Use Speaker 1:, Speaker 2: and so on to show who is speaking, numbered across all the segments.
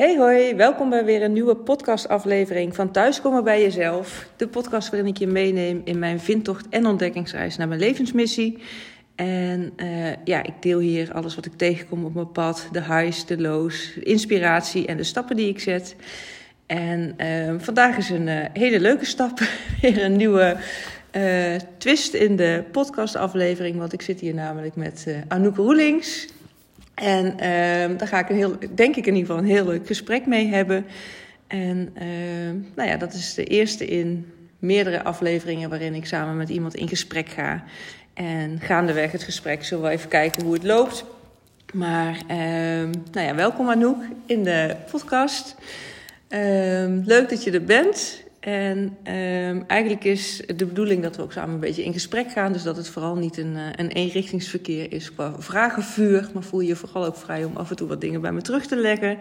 Speaker 1: Hey hoi, welkom bij weer een nieuwe podcastaflevering van Thuiskomen bij Jezelf. De podcast waarin ik je meeneem in mijn vindtocht en ontdekkingsreis naar mijn levensmissie. En uh, ja, ik deel hier alles wat ik tegenkom op mijn pad. De highs, de lows, inspiratie en de stappen die ik zet. En uh, vandaag is een uh, hele leuke stap. weer een nieuwe twist in de podcastaflevering. Want ik zit hier namelijk met Anouk Roelings. En uh, daar ga ik een heel, denk ik in ieder geval een heel leuk gesprek mee hebben. En uh, nou ja, dat is de eerste in meerdere afleveringen waarin ik samen met iemand in gesprek ga. En gaandeweg het gesprek zullen we even kijken hoe het loopt. Maar uh, nou ja, welkom Anouk in de podcast. Ehm, leuk dat je er bent. En um, eigenlijk is de bedoeling dat we ook samen een beetje in gesprek gaan. Dus dat het vooral niet een, uh, een eenrichtingsverkeer is qua vragenvuur. Maar voel je je vooral ook vrij om af en toe wat dingen bij me terug te leggen.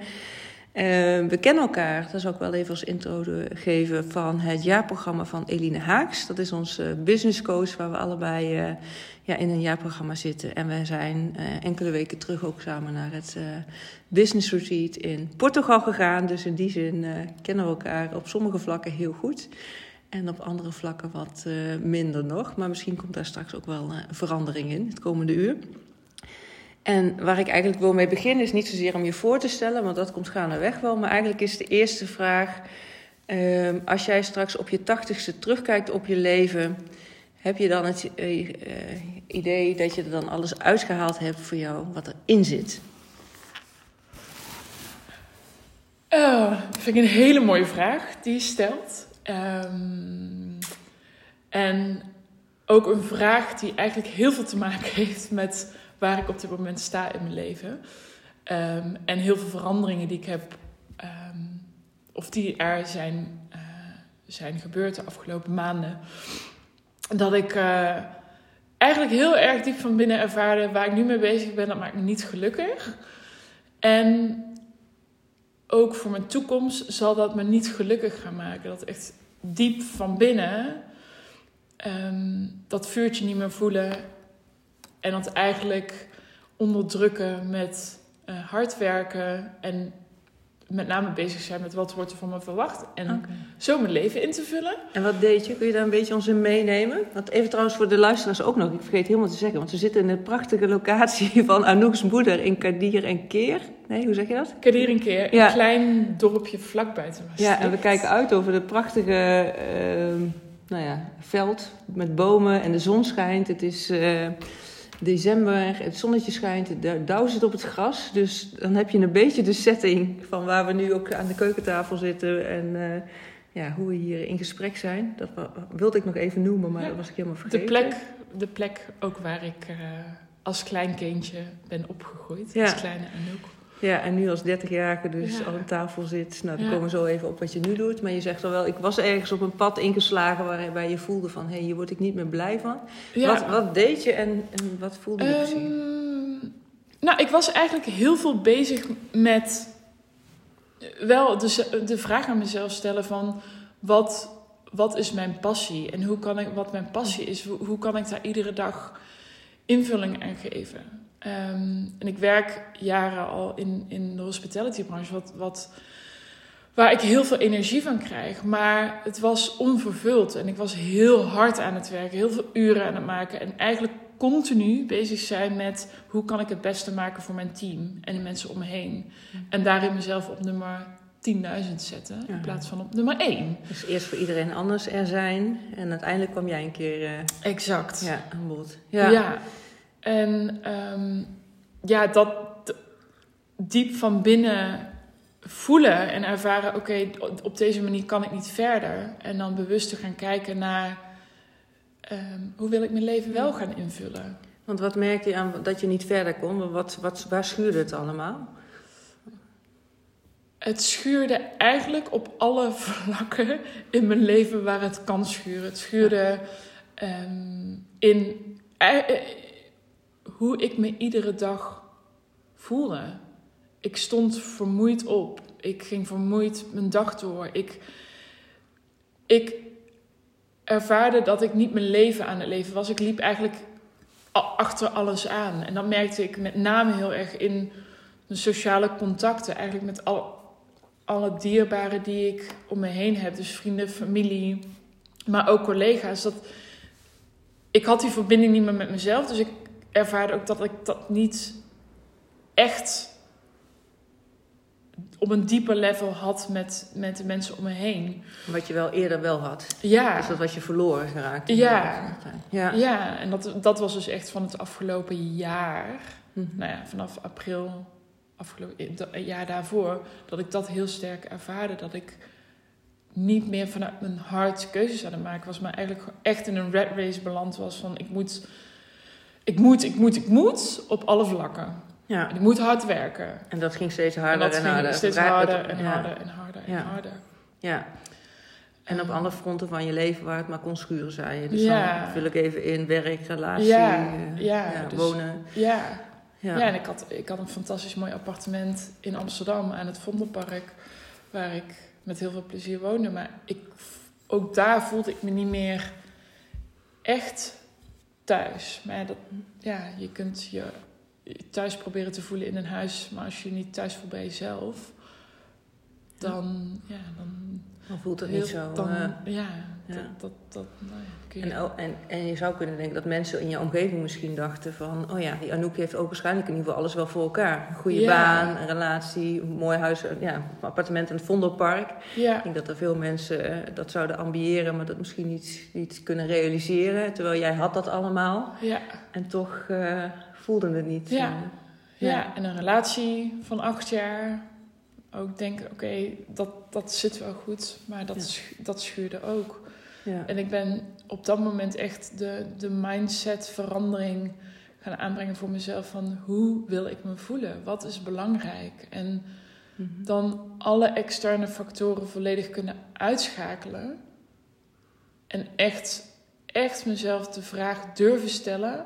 Speaker 1: Uh, we kennen elkaar, dat zal ik wel even als intro geven, van het jaarprogramma van Eline Haaks. Dat is onze business coach waar we allebei uh, ja, in een jaarprogramma zitten. En wij zijn uh, enkele weken terug ook samen naar het uh, business retreat in Portugal gegaan. Dus in die zin uh, kennen we elkaar op sommige vlakken heel goed. En op andere vlakken wat minder nog. Maar misschien komt daar straks ook wel een verandering in het komende uur. En waar ik eigenlijk wil mee beginnen is niet zozeer om je voor te stellen, want dat komt gaandeweg wel. Maar eigenlijk is de eerste vraag: uh, als jij straks op je tachtigste terugkijkt op je leven, heb je dan het idee dat je er dan alles uitgehaald hebt voor jou wat erin zit?
Speaker 2: Oh, dat vind ik een hele mooie vraag die je stelt. Um, en ook een vraag die eigenlijk heel veel te maken heeft met waar ik op dit moment sta in mijn leven. Um, en heel veel veranderingen die ik heb, um, of die er zijn, uh, zijn gebeurd de afgelopen maanden. Dat ik uh, eigenlijk heel erg diep van binnen ervaarde waar ik nu mee bezig ben, dat maakt me niet gelukkig. En ook voor mijn toekomst zal dat me niet gelukkig gaan maken. Dat echt diep van binnen um, dat vuurtje niet meer voelen en dat eigenlijk onderdrukken met uh, hard werken en met name bezig zijn met wat wordt er van me verwacht. En okay. zo mijn leven in te vullen.
Speaker 1: En wat deed je? Kun je daar een beetje ons in meenemen? Want even trouwens voor de luisteraars ook nog. Ik vergeet helemaal te zeggen. Want we zitten in de prachtige locatie van Anouk's moeder in Kadir en Keer. Nee, hoe zeg je dat?
Speaker 2: Kadir en Keer. Ja. Een klein dorpje vlakbij te
Speaker 1: Ja, en we kijken uit over de prachtige... Uh, nou ja, veld met bomen en de zon schijnt. Het is... Uh, december, het zonnetje schijnt, de dauw zit op het gras. Dus dan heb je een beetje de setting van waar we nu ook aan de keukentafel zitten en uh, ja, hoe we hier in gesprek zijn. Dat wilde ik nog even noemen, maar ja, dat was ik helemaal vergeten.
Speaker 2: De plek, de plek ook waar ik uh, als klein kindje ben opgegroeid, ja. als kleine Anouk.
Speaker 1: Ja, en nu als 30-jarige dus ja. al aan tafel zit. Nou, dan ja. komen we zo even op wat je nu doet. Maar je zegt al wel, ik was ergens op een pad ingeslagen waarbij je voelde van... hé, hey, hier word ik niet meer blij van. Ja. Wat, wat deed je en, en wat voelde je um, precies?
Speaker 2: Nou, ik was eigenlijk heel veel bezig met... wel de, de vraag aan mezelf stellen van... wat, wat is mijn passie? En hoe kan ik, wat mijn passie is, hoe, hoe kan ik daar iedere dag invulling aan geven? Um, en ik werk jaren al in, in de hospitality branche, wat, wat, waar ik heel veel energie van krijg. Maar het was onvervuld en ik was heel hard aan het werken, heel veel uren aan het maken. En eigenlijk continu bezig zijn met hoe kan ik het beste maken voor mijn team en de mensen om me heen. En daarin mezelf op nummer 10.000 zetten in plaats van op nummer 1.
Speaker 1: Dus eerst voor iedereen anders er zijn en uiteindelijk kwam jij een keer uh,
Speaker 2: exact.
Speaker 1: Ja, aan bod.
Speaker 2: Ja. ja. En um, ja, dat diep van binnen voelen en ervaren: oké, okay, op deze manier kan ik niet verder. En dan bewust te gaan kijken naar um, hoe wil ik mijn leven wel gaan invullen.
Speaker 1: Want wat merkte je aan dat je niet verder kon? Wat, wat, waar schuurde het allemaal?
Speaker 2: Het schuurde eigenlijk op alle vlakken in mijn leven waar het kan schuren. Het schuurde um, in hoe ik me iedere dag voelde. Ik stond vermoeid op. Ik ging vermoeid mijn dag door. Ik, ik ervaarde dat ik niet mijn leven aan het leven was. Ik liep eigenlijk achter alles aan. En dat merkte ik met name heel erg in de sociale contacten. Eigenlijk met al, alle dierbaren die ik om me heen heb. Dus vrienden, familie, maar ook collega's. Dat, ik had die verbinding niet meer met mezelf. Dus ik ervaarde ook dat ik dat niet echt op een dieper level had met, met de mensen om me heen.
Speaker 1: Wat je wel eerder wel had.
Speaker 2: Ja.
Speaker 1: Dus dat was je verloren geraakt.
Speaker 2: Ja.
Speaker 1: Ja.
Speaker 2: Ja, en dat, dat was dus echt van het afgelopen jaar.
Speaker 1: Mhm.
Speaker 2: Nou ja, vanaf april, afgelopen een jaar daarvoor, dat ik dat heel sterk ervaarde. Dat ik niet meer vanuit mijn hart keuzes aan het maken was, maar eigenlijk echt in een red race beland was van ik moet, ik moet, ik moet, ik moet op alle vlakken.
Speaker 1: ja.
Speaker 2: En ik moet hard werken.
Speaker 1: En dat ging steeds
Speaker 2: En
Speaker 1: harder
Speaker 2: dat
Speaker 1: en,
Speaker 2: ging
Speaker 1: harder.
Speaker 2: steeds harder en
Speaker 1: ja.
Speaker 2: harder en harder en
Speaker 1: Ja.
Speaker 2: harder.
Speaker 1: Ja. En op
Speaker 2: Ehm,
Speaker 1: alle fronten van je leven waar het maar kon schuren, zei je. Dus
Speaker 2: Ja.
Speaker 1: dan vul ik even in werk, relatie,
Speaker 2: Ja,
Speaker 1: eh,
Speaker 2: ja, dus-
Speaker 1: wonen.
Speaker 2: Ja,
Speaker 1: Ja.
Speaker 2: Ja, en ik had, ik had een fantastisch mooi appartement in Amsterdam aan het Vondelpark, waar ik met heel veel plezier woonde. Maar ik, ook daar voelde ik me niet meer echt thuis. Maar dat, ja, je kunt je thuis proberen te voelen in een huis, maar als je je niet thuis voelt bij jezelf, dan, ja, dan,
Speaker 1: Dan voelt het
Speaker 2: heel-
Speaker 1: niet zo.
Speaker 2: dan,
Speaker 1: eh,
Speaker 2: ja,
Speaker 1: ja.
Speaker 2: Dat, dat, dat, nou ja, je,
Speaker 1: en, oh, en, en je zou kunnen denken dat mensen in je omgeving misschien dachten van... oh ja, die Anouk heeft ook waarschijnlijk in ieder geval alles wel voor elkaar. Een goede
Speaker 2: Ja.
Speaker 1: baan, een relatie, een mooi huis, een- ja, een appartement in het Vondelpark. Ik denk dat er veel mensen eh, dat zouden ambiëren... maar dat misschien niet, niet kunnen realiseren. Terwijl jij had dat allemaal
Speaker 2: ja.
Speaker 1: en toch eh, voelde het niet.
Speaker 2: Ja.
Speaker 1: eh.
Speaker 2: Ja.
Speaker 1: Ja.
Speaker 2: en een relatie van acht jaar. Ook denken, oké, dat, dat zit wel goed, maar dat,
Speaker 1: Ja.
Speaker 2: dat schuurde ook.
Speaker 1: ja.
Speaker 2: En ik ben op dat moment echt de, de mindset verandering gaan aanbrengen voor mezelf van hoe wil ik me voelen? Wat is belangrijk? En
Speaker 1: Mhm.
Speaker 2: dan alle externe factoren volledig kunnen uitschakelen. En echt, echt mezelf de vraag durven stellen: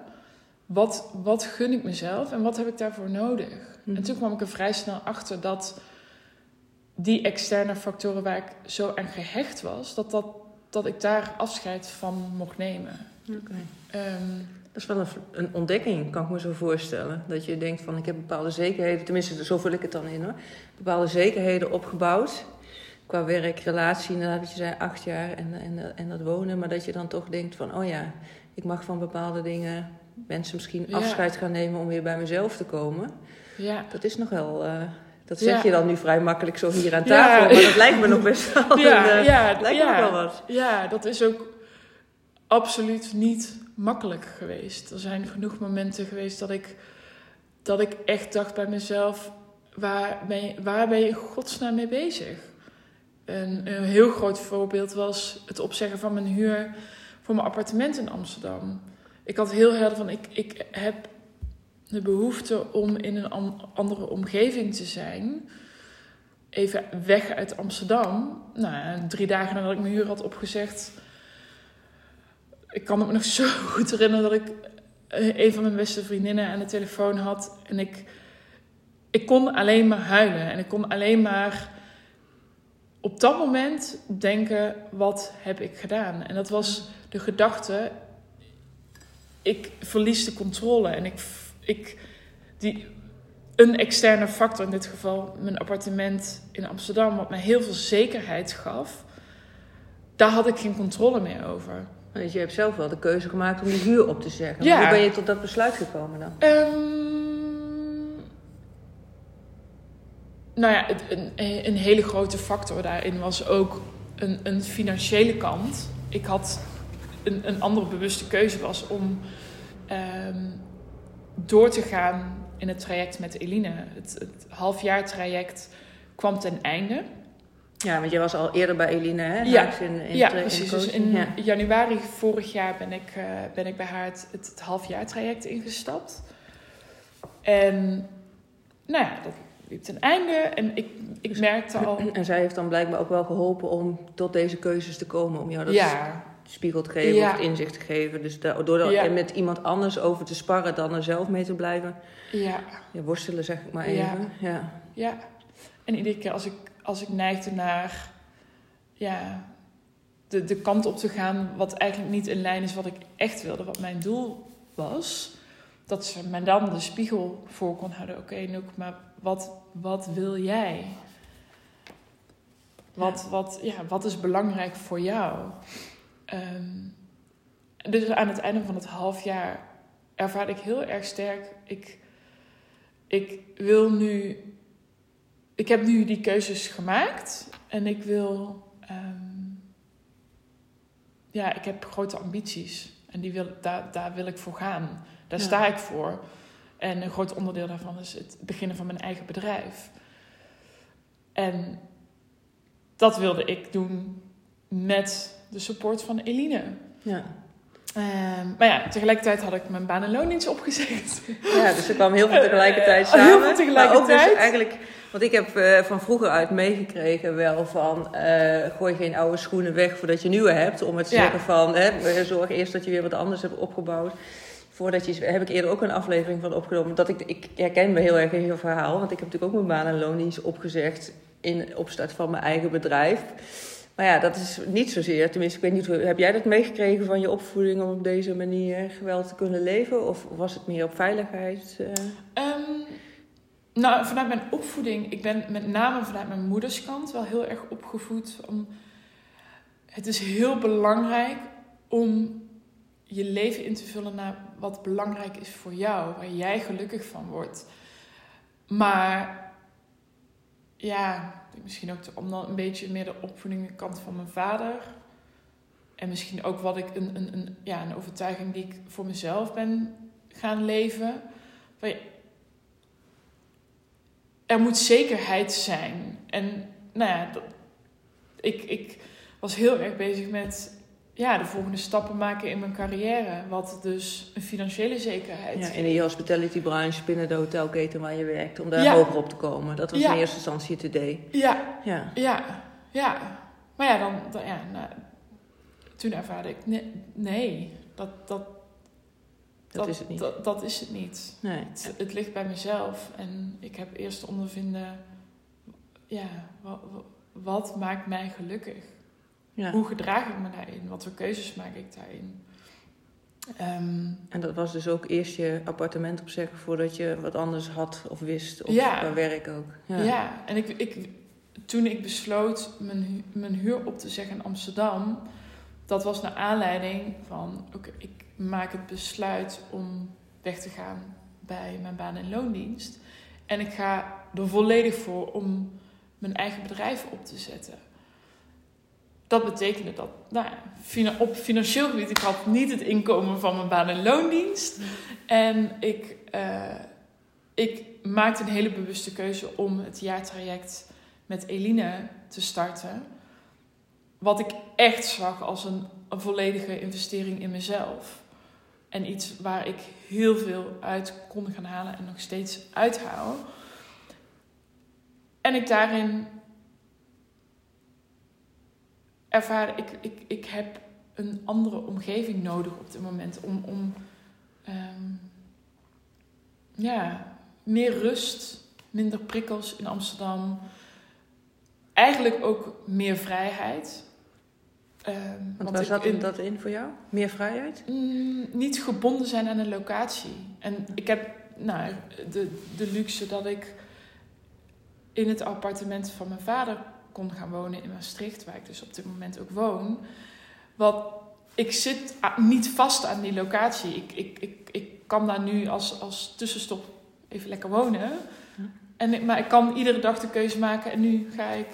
Speaker 2: wat, wat gun ik mezelf en wat heb ik daarvoor nodig?
Speaker 1: Mhm.
Speaker 2: En toen kwam ik er vrij snel achter dat die externe factoren waar ik zo aan gehecht was, dat, dat, dat ik daar afscheid van mocht nemen. Ehm,
Speaker 1: Dat is wel een, een ontdekking, kan ik me zo voorstellen. Dat je denkt van, ik heb bepaalde zekerheden, tenminste, zo vul ik het dan in hoor. Bepaalde zekerheden opgebouwd. Qua werk, relatie, inderdaad, wat je zei, acht jaar en, en, en dat wonen. Maar dat je dan toch denkt van, oh ja, ik mag van bepaalde dingen mensen misschien
Speaker 2: Ja.
Speaker 1: afscheid gaan nemen om weer bij mezelf te komen.
Speaker 2: ja.
Speaker 1: Dat is nog wel, eh, dat zeg
Speaker 2: Ja.
Speaker 1: je dan nu vrij makkelijk zo hier aan
Speaker 2: Ja.
Speaker 1: tafel. Maar dat lijkt me nog best wel,
Speaker 2: Ja,
Speaker 1: een, eh,
Speaker 2: ja,
Speaker 1: lijkt me wel wat.
Speaker 2: Ja, dat is ook absoluut niet makkelijk geweest. Er zijn genoeg momenten geweest dat ik, dat ik echt dacht bij mezelf: waar ben je, waar ben je in godsnaam mee bezig? Een, een heel groot voorbeeld was het opzeggen van mijn huur voor mijn appartement in Amsterdam. Ik had heel helder van: ik, ik heb de behoefte om in een an- andere omgeving te zijn even weg uit Amsterdam. Nou, drie dagen nadat ik mijn huur had opgezegd. Ik kan me nog zo goed herinneren dat ik eh, een van mijn beste vriendinnen aan de telefoon had. En ik, ik kon alleen maar huilen. En ik kon alleen maar op dat moment denken: wat heb ik gedaan? En dat was de gedachte: ik verlies de controle. En ik, ik die, een externe factor, in dit geval mijn appartement in Amsterdam, wat mij heel veel zekerheid gaf, daar had ik geen controle meer over.
Speaker 1: Dus je hebt zelf wel de keuze gemaakt om die huur op te zeggen.
Speaker 2: Ja.
Speaker 1: Hoe ben je tot dat besluit gekomen dan?
Speaker 2: Ehm, nou ja, een, een hele grote factor daarin was ook een, een financiële kant. Ik had een, een andere bewuste keuze was om ehm, door te gaan in het traject met Eline. Het, het halfjaartraject kwam ten einde.
Speaker 1: Ja, want jij was al eerder bij Eline, hè?
Speaker 2: Ja.
Speaker 1: In, in
Speaker 2: ja,
Speaker 1: in
Speaker 2: precies. Dus in
Speaker 1: Ja.
Speaker 2: januari vorig jaar ben ik, eh, ben ik bij haar het, het, het halfjaartraject ingestapt. En nou ja, dat liep ten einde. En ik, ik merkte al...
Speaker 1: En zij heeft dan blijkbaar ook wel geholpen om tot deze keuzes te komen. Om jou dat
Speaker 2: Ja,
Speaker 1: spiegel te geven
Speaker 2: Ja.
Speaker 1: of inzicht te geven. Dus door er
Speaker 2: Ja.
Speaker 1: met iemand anders over te sparren dan er zelf mee te blijven.
Speaker 2: ja,
Speaker 1: Ja, worstelen zeg ik maar even. Ja.
Speaker 2: ja. En iedere keer als ik, als ik neigde naar... Ja, de, de kant op te gaan wat eigenlijk niet in lijn is wat ik echt wilde. Wat mijn doel was. Dat ze me dan de spiegel voor kon houden. Oké, Noek, maar wat, wat wil jij? Wat, wat, ja, wat is belangrijk voor jou? Ehm, dus aan het einde van het half jaar ervaar ik heel erg sterk. Ik, ik wil nu. Ik heb nu die keuzes gemaakt en ik wil. ehm, ja, ik heb grote ambities en die wil, daar, daar wil ik voor gaan. Daar
Speaker 1: Ja.
Speaker 2: sta ik voor. En een groot onderdeel daarvan is het beginnen van mijn eigen bedrijf. En dat wilde ik doen met de support van Eline.
Speaker 1: Ja.
Speaker 2: Ehm, maar ja, tegelijkertijd had ik mijn baan en loondienst opgezegd.
Speaker 1: ja, dus er kwam heel veel tegelijkertijd
Speaker 2: Eh,
Speaker 1: samen.
Speaker 2: heel veel tegelijkertijd.
Speaker 1: Maar ook dus eigenlijk, want ik heb eh, van vroeger uit meegekregen wel van... eh, gooi geen oude schoenen weg voordat je nieuwe hebt. Om het te
Speaker 2: Ja.
Speaker 1: zeggen van, hè, zorg eerst dat je weer wat anders hebt opgebouwd. Voordat je, heb ik eerder ook een aflevering van opgenomen. Dat ik, ik herken me heel erg in je verhaal. Want ik heb natuurlijk ook mijn baan en loondienst opgezegd in opstart van mijn eigen bedrijf. Maar ja, dat is niet zozeer. Tenminste, ik weet niet, heb jij dat meegekregen van je opvoeding om op deze manier geweld te kunnen leven? Of was het meer op veiligheid? eh?
Speaker 2: Ehm, nou, vanuit mijn opvoeding, ik ben met name vanuit mijn moederskant wel heel erg opgevoed. Om, het is heel belangrijk om je leven in te vullen naar wat belangrijk is voor jou, waar jij gelukkig van wordt. Maar ja, misschien ook om dan een beetje meer de opvoedingskant van mijn vader. En misschien ook wat ik een, een, een, ja, een overtuiging die ik voor mezelf ben gaan leven. Er moet zekerheid zijn. En nou ja, dat, ik, ik was heel erg bezig met ja, de volgende stappen maken in mijn carrière. Wat dus een financiële zekerheid
Speaker 1: Ja, in de hospitality branche binnen de hotelketen waar je werkt, om daar
Speaker 2: Ja.
Speaker 1: hoger op te komen. Dat was
Speaker 2: Ja.
Speaker 1: in eerste instantie het idee.
Speaker 2: Ja,
Speaker 1: Ja.
Speaker 2: ja, ja. Maar ja, dan, dan ja, nou, toen ervaarde ik, nee, nee dat, dat,
Speaker 1: Dat is het niet.
Speaker 2: Dat, dat is het niet.
Speaker 1: Nee.
Speaker 2: Het, het ligt bij mezelf. En ik heb eerst te ondervinden, ja, wat, wat maakt mij gelukkig?
Speaker 1: Ja.
Speaker 2: Hoe gedraag ik me daarin? Wat voor keuzes maak ik daarin? Ehm,
Speaker 1: En dat was dus ook eerst je appartement opzeggen voordat je wat anders had of wist. Of
Speaker 2: Ja.
Speaker 1: qua werk ook.
Speaker 2: ja.
Speaker 1: Ja.
Speaker 2: en ik, ik, toen ik besloot mijn, hu- mijn huur op te zeggen in Amsterdam, dat was naar aanleiding van, oké, ik maak het besluit om weg te gaan bij mijn baan- en loondienst. En ik ga er volledig voor om mijn eigen bedrijf op te zetten. Dat betekende dat, nou, op financieel gebied, ik had niet het inkomen van mijn baan- en loondienst. En ik, eh, ik maakte een hele bewuste keuze om het jaartraject met Eline te starten. Wat ik echt zag als een, een volledige investering in mezelf. En iets waar ik heel veel uit kon gaan halen en nog steeds uithaal. En ik daarin ervaar, ik, ik, ik heb een andere omgeving nodig op dit moment om, om ehm, ja, meer rust, minder prikkels in Amsterdam. Eigenlijk ook meer vrijheid. Ehm,
Speaker 1: Want waar zat
Speaker 2: in-
Speaker 1: dat in voor jou? Meer vrijheid?
Speaker 2: Mm, niet gebonden zijn aan een locatie. En ik heb nou, de, de luxe dat ik in het appartement van mijn vader kon gaan wonen in Maastricht, waar ik dus op dit moment ook woon. Wat, ik zit niet vast aan die locatie. Ik, ik, ik, ik kan daar nu als, als tussenstop even lekker wonen.
Speaker 1: Ja.
Speaker 2: En, maar ik kan iedere dag de keuze maken en nu ga ik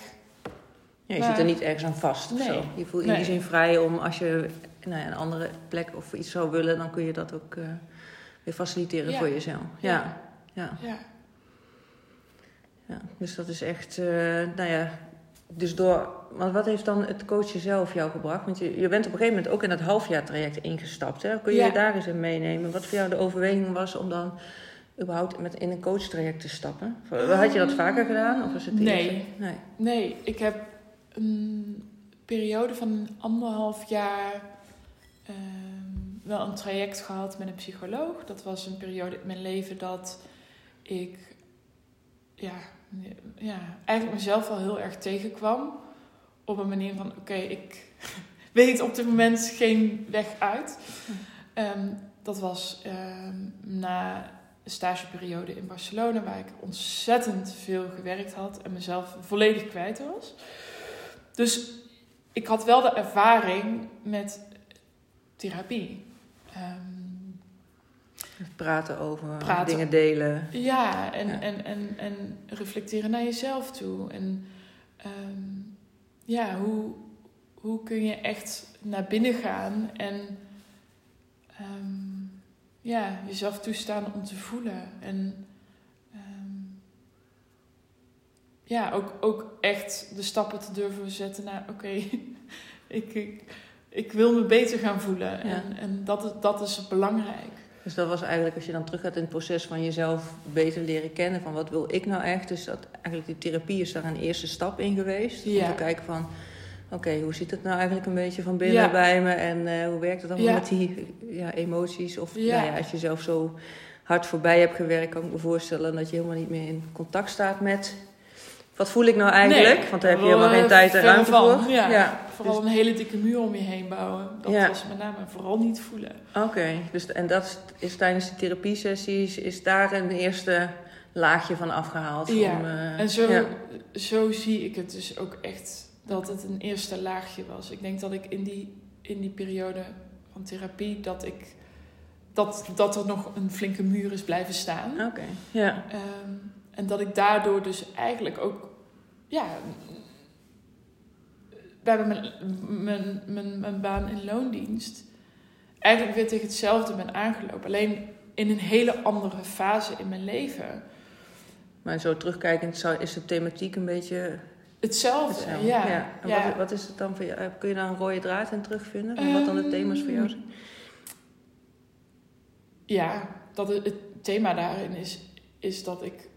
Speaker 1: Ja, je
Speaker 2: Maar-
Speaker 1: zit er niet ergens aan vast of
Speaker 2: Nee.
Speaker 1: zo. Je voelt in die zin vrij om als je naar een andere plek of iets zou willen, dan kun je dat ook eh, weer faciliteren
Speaker 2: Ja.
Speaker 1: voor jezelf. Ja. ja.
Speaker 2: ja,
Speaker 1: Ja, dus dat is echt, eh, nou ja, dus door, want wat heeft dan het coachen zelf jou gebracht? Want je, je bent op een gegeven moment ook in dat halfjaartraject ingestapt. Hè? Kun je
Speaker 2: Ja.
Speaker 1: je daar eens in meenemen? Wat voor jou de overweging was om dan überhaupt met in een coachtraject te stappen? Had je dat vaker gedaan? Of was het
Speaker 2: Nee.
Speaker 1: eerste? Nee.
Speaker 2: Nee, ik heb een periode van anderhalf jaar ehm, wel een traject gehad met een psycholoog. Dat was een periode in mijn leven dat ik ja, ja, eigenlijk mezelf wel heel erg tegenkwam. Op een manier van, oké, ik weet op dit moment geen weg uit. Ehm, dat was ehm, na een stageperiode in Barcelona, waar ik ontzettend veel gewerkt had en mezelf volledig kwijt was. Dus ik had wel de ervaring met therapie. Ehm,
Speaker 1: Praten over,
Speaker 2: Praten.
Speaker 1: dingen delen.
Speaker 2: ja, en,
Speaker 1: Ja.
Speaker 2: En, en, en reflecteren naar jezelf toe. En ehm, ja, hoe, hoe kun je echt naar binnen gaan en ehm, ja, jezelf toestaan om te voelen. En ehm, ja, ook, ook echt de stappen te durven zetten naar oké, ik, ik, ik wil me beter gaan voelen. En, en dat, dat is belangrijk.
Speaker 1: Dus dat was eigenlijk, als je dan terug gaat in het proces van jezelf beter leren kennen, van wat wil ik nou echt? Dus dat eigenlijk die therapie is daar een eerste stap in geweest. Om
Speaker 2: Ja.
Speaker 1: te kijken van, oké, hoe zit het nou eigenlijk een beetje van binnen
Speaker 2: Ja.
Speaker 1: bij me? En eh, hoe werkt het allemaal
Speaker 2: Ja.
Speaker 1: met die ja, emoties? Of
Speaker 2: Ja.
Speaker 1: Nou ja, als je zelf zo hard voorbij hebt gewerkt, kan ik me voorstellen dat je helemaal niet meer in contact staat met... Wat voel ik nou eigenlijk?
Speaker 2: Nee,
Speaker 1: Want daar heb je helemaal geen
Speaker 2: eh,
Speaker 1: tijd en ruimte
Speaker 2: van,
Speaker 1: voor.
Speaker 2: Ja, vooral
Speaker 1: dus-
Speaker 2: een hele dikke muur om je heen bouwen. Dat
Speaker 1: Ja.
Speaker 2: was met name vooral niet voelen.
Speaker 1: Oké, dus en dat is, is tijdens de therapiesessies, is daar een eerste laagje van afgehaald?
Speaker 2: Ja,
Speaker 1: om, eh,
Speaker 2: En zo,
Speaker 1: ja.
Speaker 2: zo zie ik het dus ook echt dat het een eerste laagje was. Ik denk dat ik in die, in die periode van therapie dat ik dat, dat er nog een flinke muur is blijven staan.
Speaker 1: Oké, ja.
Speaker 2: Ehm, en dat ik daardoor dus eigenlijk ook ja, bij mijn, mijn, mijn, mijn baan in loondienst eigenlijk weer tegen hetzelfde ben aangelopen. Alleen in een hele andere fase in mijn leven.
Speaker 1: Maar zo terugkijkend zou, is de thematiek een beetje
Speaker 2: Hetzelfde,
Speaker 1: hetzelfde.
Speaker 2: ja.
Speaker 1: En
Speaker 2: ja.
Speaker 1: Wat, wat is het dan voor jou? Kun je daar een rode draad in terugvinden? Van wat dan de thema's voor jou zijn?
Speaker 2: Ja, dat het, het thema daarin is, is dat ik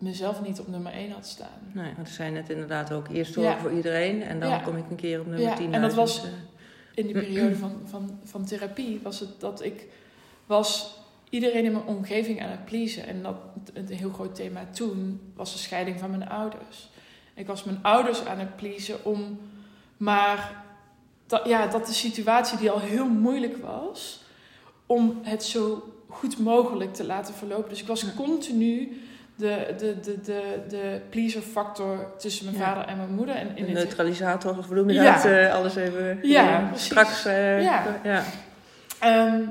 Speaker 2: mezelf niet op nummer 1 had staan.
Speaker 1: Nee, want er zijn net inderdaad ook eerst
Speaker 2: Ja.
Speaker 1: zorgen voor iedereen en dan
Speaker 2: Ja.
Speaker 1: kom ik een keer op nummer
Speaker 2: Ja,
Speaker 1: 10
Speaker 2: en dat
Speaker 1: uit.
Speaker 2: was-
Speaker 1: Dus, eh,
Speaker 2: In die periode van, van, van therapie was het dat ik was iedereen in mijn omgeving aan het pleasen. En dat een heel groot thema toen was de scheiding van mijn ouders. Ik was mijn ouders aan het pleasen om maar dat, ja, dat de situatie die al heel moeilijk was, om het zo goed mogelijk te laten verlopen. Dus ik was continu de, de, de, de, de pleaser factor tussen mijn
Speaker 1: Ja.
Speaker 2: vader en mijn moeder. En in
Speaker 1: neutralisator, of je
Speaker 2: Ja.
Speaker 1: dat? eh, alles even
Speaker 2: Ja,
Speaker 1: straks. eh,
Speaker 2: Ja.
Speaker 1: ja.
Speaker 2: Ehm,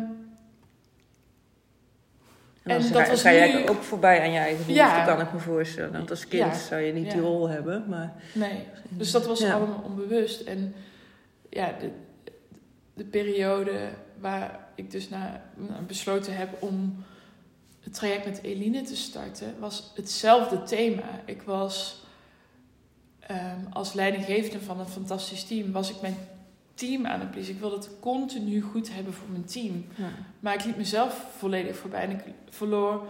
Speaker 1: En dan
Speaker 2: En
Speaker 1: ga,
Speaker 2: nu-
Speaker 1: eigenlijk ook voorbij aan je eigen behoefte,
Speaker 2: Ja.
Speaker 1: kan ik me voorstellen. Want als kind
Speaker 2: Ja.
Speaker 1: zou je niet die rol hebben, maar...
Speaker 2: Nee, dus dat was allemaal onbewust. En ja, de, de periode waar ik dus na, nou, besloten heb om het traject met Eline te starten, was hetzelfde thema. Ik was ehm, als leidinggevende van een fantastisch team, was ik mijn team aan het pleasen. Ik wilde het continu goed hebben voor mijn team.
Speaker 1: Ja.
Speaker 2: Maar ik liet mezelf volledig voorbij en ik verloor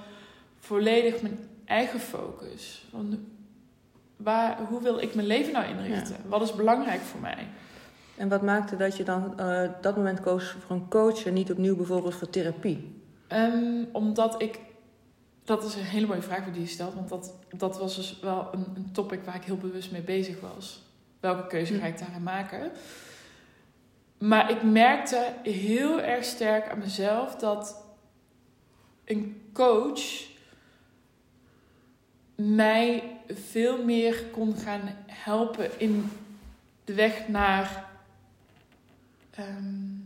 Speaker 2: volledig mijn eigen focus. Waar, hoe wil ik mijn leven nou inrichten? Wat is belangrijk voor mij?
Speaker 1: En wat maakte dat je dan eh dat moment koos voor een coach en niet opnieuw bijvoorbeeld voor therapie?
Speaker 2: Ehm, omdat ik, dat is een hele mooie vraag die je stelt, want dat, dat was dus wel een, een topic waar ik heel bewust mee bezig was. Welke keuze ga ik daarin maken? Maar ik merkte heel erg sterk aan mezelf dat een coach mij veel meer kon gaan helpen in de weg naar. ehm,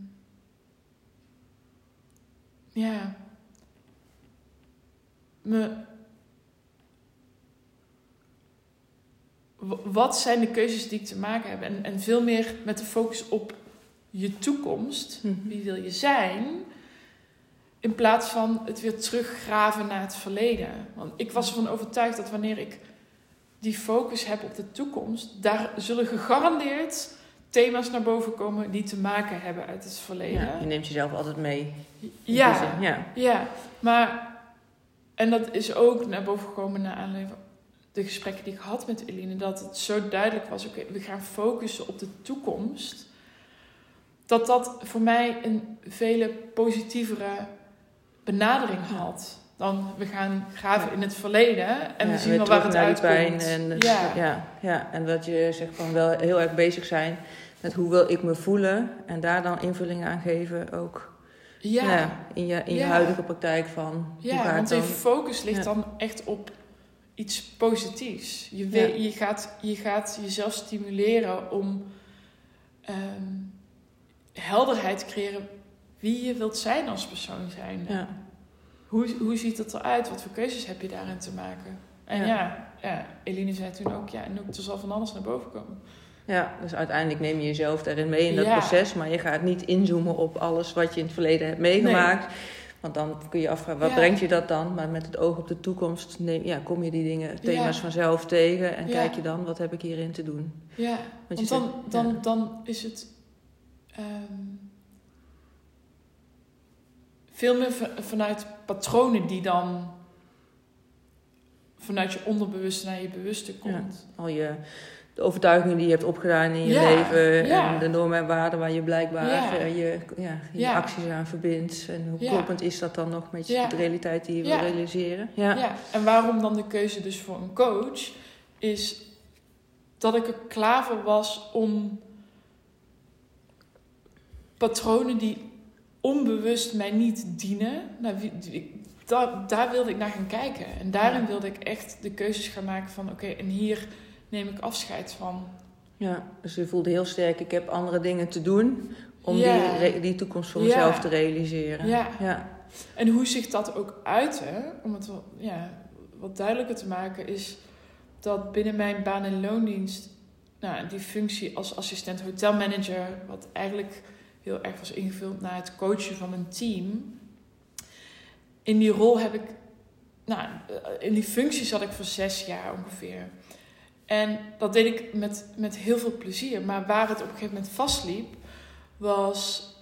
Speaker 2: ja. Me. Wat zijn de keuzes die ik te maken heb? En, en veel meer met de focus op je toekomst. Wie wil je zijn? In plaats van het weer teruggraven naar het verleden. Want ik was ervan overtuigd dat wanneer ik die focus heb op de toekomst, daar zullen gegarandeerd thema's naar boven komen die te maken hebben uit het verleden.
Speaker 1: Ja, je neemt jezelf altijd mee.
Speaker 2: Ja,
Speaker 1: ja.
Speaker 2: ja, maar en dat is ook naar boven gekomen naar aanleiding van de gesprekken die ik had met Eline, dat het zo duidelijk was: oké, we gaan focussen op de toekomst. Dat dat voor mij een vele positievere benadering had dan we gaan graven in het verleden en
Speaker 1: Ja,
Speaker 2: we zien wel waar het uitkomt.
Speaker 1: pijn En,
Speaker 2: ja.
Speaker 1: ja. Ja, en dat je zegt van wel heel erg bezig zijn met hoe wil ik me voelen en daar dan invulling aan geven ook
Speaker 2: Ja.
Speaker 1: in je, in je
Speaker 2: Ja.
Speaker 1: huidige praktijk van
Speaker 2: Ja, want je focus ligt dan echt op iets positiefs. Je, weet, je, gaat, je gaat jezelf stimuleren om ehm, helderheid te creëren wie je wilt zijn als persoon zijn.
Speaker 1: Ja.
Speaker 2: Hoe, hoe ziet het eruit? Wat voor keuzes heb je daarin te maken? En ja, ja, ja Eline zei toen ook, ja, en ook er zal van alles naar boven komen.
Speaker 1: Ja, dus uiteindelijk neem je jezelf daarin mee in dat proces, maar je gaat niet inzoomen op alles wat je in het verleden hebt meegemaakt. Want dan kun je afvragen, wat brengt je dat dan? Maar met het oog op de toekomst neem, ja, kom je die dingen, thema's vanzelf tegen en kijk je dan, wat heb ik hierin te doen?
Speaker 2: Ja, want, dan, dan, dan is het ehm, veel meer vanuit patronen die dan vanuit je onderbewuste naar je bewuste komt.
Speaker 1: al je de overtuigingen die je hebt opgedaan in je leven en de normen en waarden waar je blijkbaar je, ja, je acties aan verbindt. En hoe kloppend is dat dan nog met de realiteit die je wil realiseren?
Speaker 2: Ja. ja, en waarom dan de keuze dus voor een coach is dat ik er klaar voor was om patronen die onbewust mij niet dienen, nou, daar, daar wilde ik naar gaan kijken. En daarin wilde ik echt de keuzes gaan maken van oké, en hier neem ik afscheid van.
Speaker 1: Ja, dus je voelde heel sterk, ik heb andere dingen te doen om die, die toekomst voor mezelf te realiseren.
Speaker 2: Ja. ja. En hoe zich dat ook uitte, om het wel, ja, wat duidelijker te maken, is dat binnen mijn baan- en loondienst, nou, die functie als assistent hotelmanager, wat eigenlijk heel erg was ingevuld naar het coachen van een team. In die rol heb ik, nou, in die functie zat ik voor zes jaar ongeveer. En dat deed ik met, met heel veel plezier. Maar waar het op een gegeven moment vastliep, was.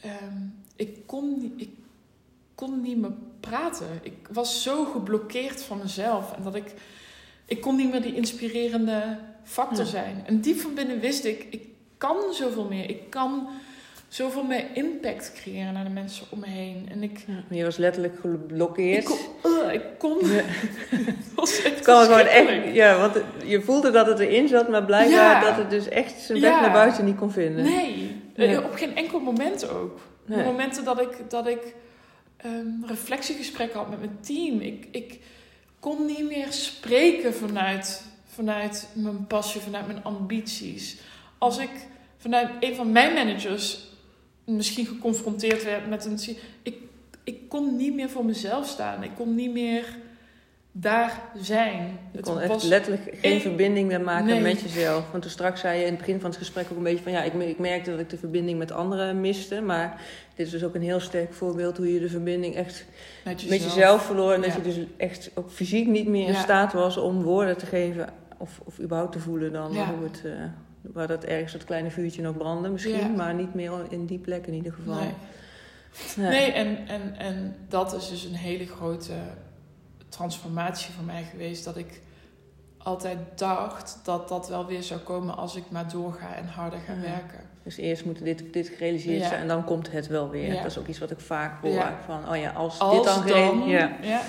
Speaker 2: Ehm, ik, kon, ik kon niet meer praten. Ik was zo geblokkeerd van mezelf. En dat ik. Ik kon niet meer die inspirerende factor zijn. En diep van binnen wist ik, ik kan zoveel meer. Ik kan zoveel meer impact creëren naar de mensen om me heen. En ik,
Speaker 1: ja, je was letterlijk geblokkeerd.
Speaker 2: Ik kon. Uh, ik kon ja.
Speaker 1: het kan gewoon echt. Ja, want je voelde dat het erin zat, maar blijkbaar dat het dus echt zijn weg naar buiten niet kon vinden.
Speaker 2: Nee, eh, op geen enkel moment ook. Nee. De momenten dat ik, dat ik um, reflectiegesprekken had met mijn team. Ik, ik kon niet meer spreken vanuit, vanuit mijn passie, vanuit mijn ambities. Als ik vanuit een van mijn managers misschien geconfronteerd werd met een. Ik, ik kon niet meer voor mezelf staan. Ik kon niet meer daar zijn.
Speaker 1: Je kon echt letterlijk geen verbinding meer maken met jezelf. Want toen straks zei je in het begin van het gesprek ook een beetje van... ja, ik, ik merkte dat ik de verbinding met anderen miste. Maar dit is dus ook een heel sterk voorbeeld... hoe je de verbinding echt met jezelf, met jezelf verloor. En dat je dus echt ook fysiek niet meer in staat was om woorden te geven... of, of überhaupt te voelen dan hoe het... Uh, waar dat ergens dat kleine vuurtje nog brandde misschien, maar niet meer in die plek in ieder geval.
Speaker 2: Nee, nee. en, en, en dat is dus een hele grote transformatie voor mij geweest. Dat ik altijd dacht dat dat wel weer zou komen als ik maar doorga en harder ga werken.
Speaker 1: Dus eerst moet dit, dit gerealiseerd zijn en dan komt het wel weer. Dat is ook iets wat ik vaak hoor. Van, oh ja, als, als dit dan... dan ja.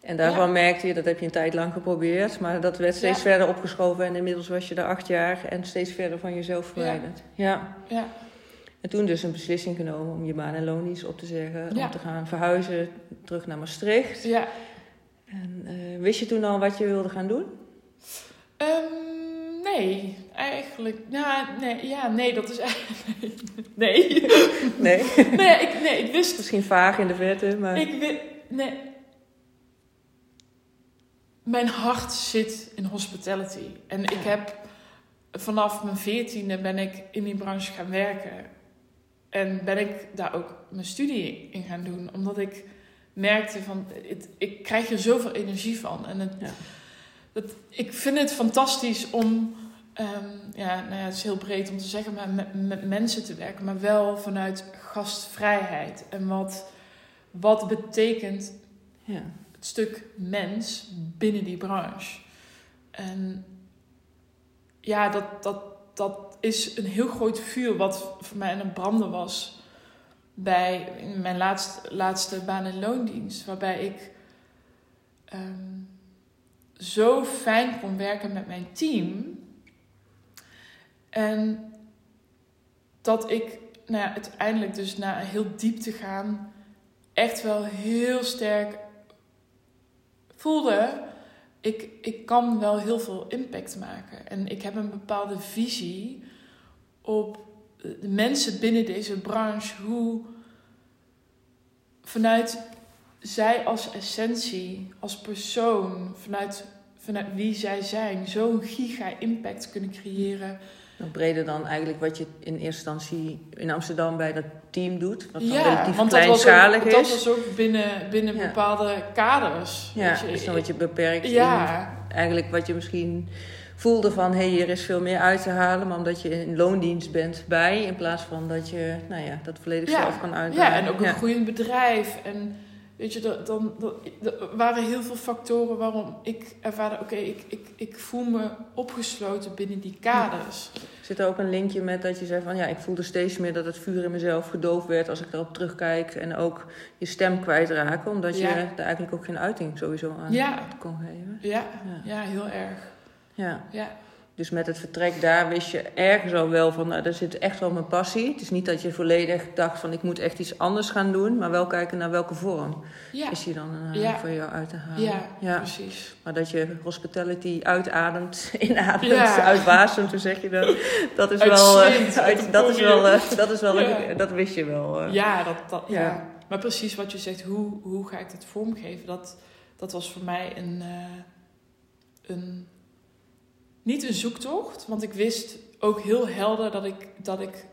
Speaker 1: En daarvan merkte je, dat heb je een tijd lang geprobeerd, maar dat werd steeds verder opgeschoven en inmiddels was je er acht jaar en steeds verder van jezelf verwijderd. Ja. ja. En toen dus een beslissing genomen om je baan en loondienst op te zeggen, om te gaan verhuizen terug naar Maastricht. Ja. En uh, wist je toen al wat je wilde gaan doen?
Speaker 2: Um, nee, eigenlijk. Ja, nee, ja, nee, dat is eigenlijk. Nee.
Speaker 1: Nee.
Speaker 2: nee, ik, nee, ik wist.
Speaker 1: Misschien vaag in de verte, maar.
Speaker 2: Ik wist. Nee, mijn hart zit in hospitality. En ik heb vanaf mijn veertiende ben ik in die branche gaan werken. En ben ik daar ook mijn studie in gaan doen. Omdat ik merkte van, het, ik krijg er zoveel energie van. En het, ja. ik vind het fantastisch om, um, ja, nou ja, het is heel breed om te zeggen, maar met, met mensen te werken. Maar wel vanuit gastvrijheid. En wat, wat betekent ja stuk mens binnen die branche. En ja, dat, dat, dat is een heel groot vuur wat voor mij aan het branden was bij mijn laatste, laatste baan- en loondienst. Waarbij ik ehm, zo fijn kon werken met mijn team. En dat ik nou ja, uiteindelijk dus na heel diep te gaan... echt wel heel sterk voelde ik, ik kan wel heel veel impact maken. En ik heb een bepaalde visie op de mensen binnen deze branche. Hoe vanuit zij als essentie, als persoon, vanuit, vanuit wie zij zijn, zo'n giga-impact kunnen creëren.
Speaker 1: Nog breder dan eigenlijk wat je in eerste instantie in Amsterdam bij dat team doet. Wat dan
Speaker 2: ja,
Speaker 1: relatief
Speaker 2: want dat
Speaker 1: kleinschalig
Speaker 2: ook,
Speaker 1: is.
Speaker 2: dat was ook binnen, binnen
Speaker 1: Ja.
Speaker 2: bepaalde kaders.
Speaker 1: ja, dus dan word je beperkt
Speaker 2: Ja,
Speaker 1: in eigenlijk wat je misschien voelde van... hé, hey, hier is veel meer uit te halen. Maar omdat je in loondienst bent bij... in plaats van dat je nou ja, dat volledig zelf kan uitdagen.
Speaker 2: ja, en ook een groeiend bedrijf. En weet je, dat- dan, er waren heel veel factoren waarom ik ervaarde... oké, ik, ik, ik voel me opgesloten binnen die kaders.
Speaker 1: Zit er ook een linkje met dat je zei van... ja, ik voelde steeds meer dat het vuur in mezelf gedoofd werd... als ik erop terugkijk. En ook je stem kwijtraken. Omdat je
Speaker 2: Ja.
Speaker 1: er eigenlijk ook geen uiting sowieso aan
Speaker 2: Ja.
Speaker 1: kon geven.
Speaker 2: Ja,
Speaker 1: Ja.
Speaker 2: ja, heel erg.
Speaker 1: Ja.
Speaker 2: Ja,
Speaker 1: Dus met het vertrek daar wist je ergens al wel van, nou, daar zit echt wel mijn passie. Het is niet dat je volledig dacht van, ik moet echt iets anders gaan doen, maar wel kijken naar welke vorm
Speaker 2: ja,
Speaker 1: is die dan eh,
Speaker 2: Ja.
Speaker 1: voor jou uit te halen.
Speaker 2: ja,
Speaker 1: ja.
Speaker 2: precies.
Speaker 1: Maar dat je hospitality uitademt, inademt, uitwasemt, hoe zeg je dat? Dat is wel, eh, uit-
Speaker 2: dat
Speaker 1: is wel, eh, dat is wel, een- dat wist je wel. eh.
Speaker 2: Ja, dat, dat, ja. Maar precies wat je zegt, hoe, hoe ga ik dat vormgeven? Dat, dat was voor mij een, eh, een, niet een zoektocht, want ik wist ook heel helder dat ik, dat ik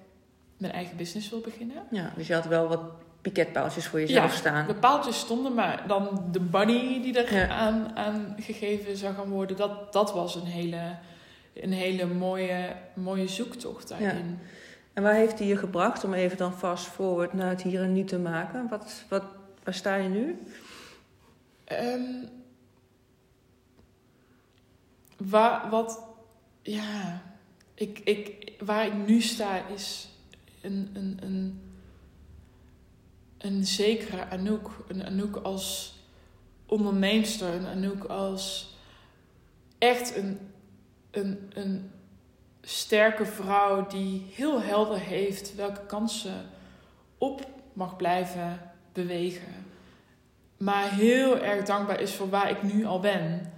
Speaker 2: mijn eigen business wil beginnen.
Speaker 1: Ja, dus je had wel wat piketpaaltjes voor jezelf
Speaker 2: Ja,
Speaker 1: staan.
Speaker 2: De paaltjes stonden, maar dan de money die er
Speaker 1: Ja.
Speaker 2: aan, aan gegeven zou gaan worden, dat, dat was een hele, een hele mooie, mooie zoektocht daarin.
Speaker 1: En waar heeft die je gebracht om even dan fast forward naar het hier en nu te maken? Wat, wat, waar sta je nu?
Speaker 2: Ehm, waar, wat, ja, ik, ik, waar ik nu sta is een, een, een, een zekere Anouk. Een Anouk als onderneemster, een Anouk als echt een, een, een sterke vrouw die heel helder heeft welke kansen op mag blijven bewegen maar heel erg dankbaar is voor waar ik nu al ben.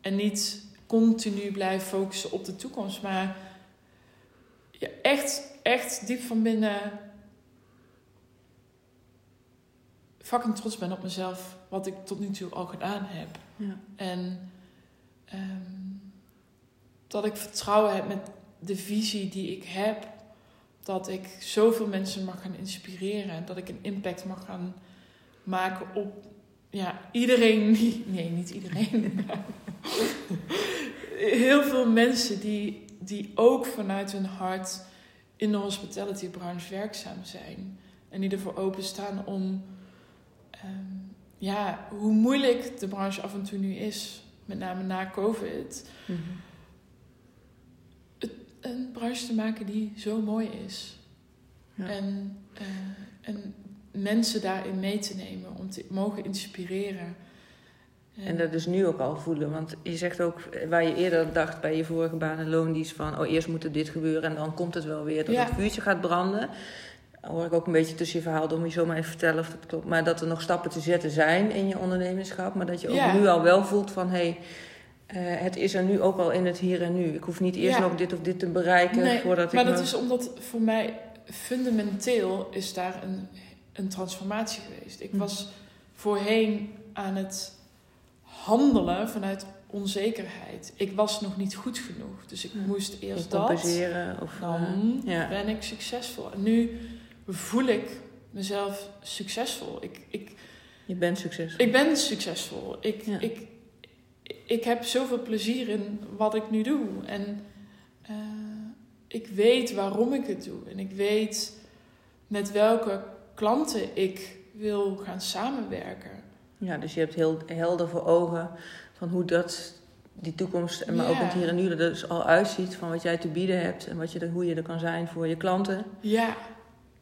Speaker 2: En niet continu blijf focussen op de toekomst, maar ja, echt, echt diep van binnen fucking trots ben op mezelf, wat ik tot nu toe al gedaan heb.
Speaker 1: Ja.
Speaker 2: En ehm, dat ik vertrouwen heb met de visie die ik heb. Dat ik zoveel mensen mag gaan inspireren. En dat ik een impact mag gaan maken op ja, iedereen. die- Nee, niet iedereen. Heel veel mensen die, die ook vanuit hun hart in de hospitality branche werkzaam zijn. En die ervoor openstaan om, ehm, ja, hoe moeilijk de branche af en toe nu is, met name na COVID,
Speaker 1: Mhm.
Speaker 2: een branche te maken die zo mooi is.
Speaker 1: Ja.
Speaker 2: En, eh, en mensen daarin mee te nemen, om te mogen inspireren.
Speaker 1: En dat dus nu ook al voelen. Want je zegt ook, eh, waar je eerder dacht bij je vorige baan en loondienst van... oh, eerst moet er dit gebeuren en dan komt het wel weer. Dat
Speaker 2: Ja.
Speaker 1: het vuurtje gaat branden. Dan hoor ik ook een beetje tussen je verhaal. Moet je zomaar even vertellen of dat klopt. Maar dat er nog stappen te zetten zijn in je ondernemerschap. Maar dat je ook
Speaker 2: Ja.
Speaker 1: nu al wel voelt van... Hey, eh, het is er nu ook al in het hier en nu. Ik hoef niet eerst
Speaker 2: Ja.
Speaker 1: nog dit of dit te bereiken
Speaker 2: Nee,
Speaker 1: voordat
Speaker 2: maar
Speaker 1: ik...
Speaker 2: dat
Speaker 1: me-
Speaker 2: is omdat voor mij fundamenteel is daar een, een transformatie geweest. Ik
Speaker 1: Hm.
Speaker 2: was voorheen aan het handelen vanuit onzekerheid. Ik was nog niet goed genoeg, dus ik
Speaker 1: Hm.
Speaker 2: moest eerst dat.
Speaker 1: compenseren. Of,
Speaker 2: Dan
Speaker 1: eh, ja.
Speaker 2: ben ik succesvol. En nu voel ik mezelf succesvol. Ik, ik,
Speaker 1: Je bent succes.
Speaker 2: ik ben succesvol. Ik,
Speaker 1: Ja.
Speaker 2: ik, ik heb zoveel plezier in wat ik nu doe. En eh, ik weet waarom ik het doe. En ik weet met welke klanten ik wil gaan samenwerken.
Speaker 1: Ja, dus je hebt heel helder voor ogen van hoe dat, die toekomst, en maar ook het hier en nu er dus al uitziet van wat jij te bieden hebt en wat je er, hoe je er kan zijn voor je klanten.
Speaker 2: Ja,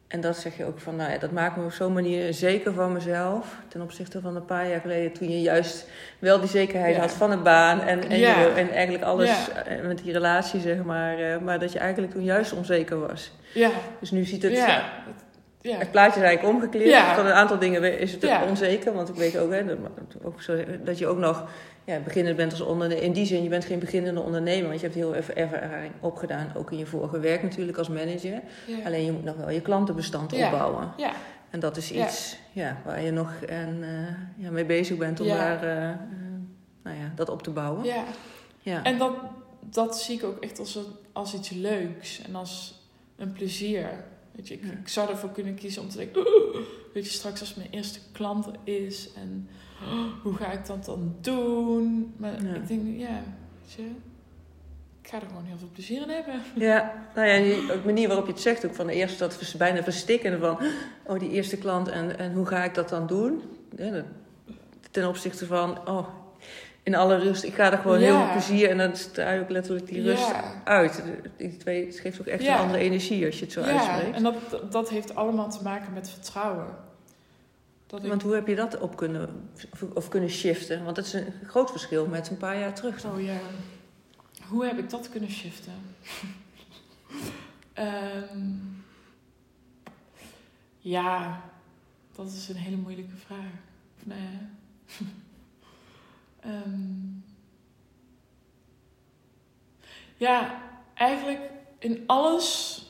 Speaker 1: En dat zeg je ook van, nou ja, dat maakt me op zo'n manier zeker van mezelf. Ten opzichte van een paar jaar geleden, toen je juist wel die zekerheid
Speaker 2: Ja.
Speaker 1: had van een baan en, en,
Speaker 2: Ja.
Speaker 1: je, en eigenlijk alles
Speaker 2: Ja.
Speaker 1: eh, met die relatie, zeg maar. eh, maar dat je eigenlijk toen juist onzeker was.
Speaker 2: ja,
Speaker 1: Dus nu ziet het,
Speaker 2: ja. Ja.
Speaker 1: het plaatje is eigenlijk omgekleerd.
Speaker 2: Ja.
Speaker 1: Van een aantal dingen is het
Speaker 2: Ja.
Speaker 1: onzeker. Want ik weet ook, hè, dat, ook zo, dat je ook nog ja, beginnend bent als ondernemer. In die zin, je bent geen beginnende ondernemer. Want je hebt heel even ervaring opgedaan. Ook in je vorige werk natuurlijk als manager. Alleen je moet nog wel je klantenbestand opbouwen.
Speaker 2: ja.
Speaker 1: En dat is iets ja, waar je nog en, eh, ja, mee bezig bent om daar, eh, eh, nou ja, dat op te bouwen.
Speaker 2: ja.
Speaker 1: Ja.
Speaker 2: En dat, dat zie ik ook echt als, als iets leuks en als een plezier. Weet je, ik,
Speaker 1: Ja.
Speaker 2: ik zou ervoor kunnen kiezen om te denken, "Oh, weet je, straks als mijn eerste klant er is en oh, hoe ga ik dat dan doen? Maar
Speaker 1: Ja.
Speaker 2: ik denk, ja, weet je, ik ga er gewoon heel veel plezier in hebben.
Speaker 1: Ja, nou ja, die de manier waarop je het zegt, ook van eerst dat vers- bijna verstikken van, oh die eerste klant en, en hoe ga ik dat dan doen? Ja, dat- ten opzichte van, oh, in alle rust, ik ga er gewoon heel veel plezier en dan straal je ook letterlijk die rust
Speaker 2: Ja.
Speaker 1: uit. Die twee, het geeft ook echt
Speaker 2: Ja.
Speaker 1: een andere energie als je het zo
Speaker 2: ja,
Speaker 1: uitspreekt.
Speaker 2: en dat, dat heeft allemaal te maken met vertrouwen. Dat ik,
Speaker 1: Want hoe heb je dat op kunnen, of kunnen shiften? Want dat is een groot verschil met een paar jaar terug. dan.
Speaker 2: Oh ja. Hoe heb ik dat kunnen shiften? Ehm, ja, dat is een hele moeilijke vraag. Nee. Ehm, ja, eigenlijk in alles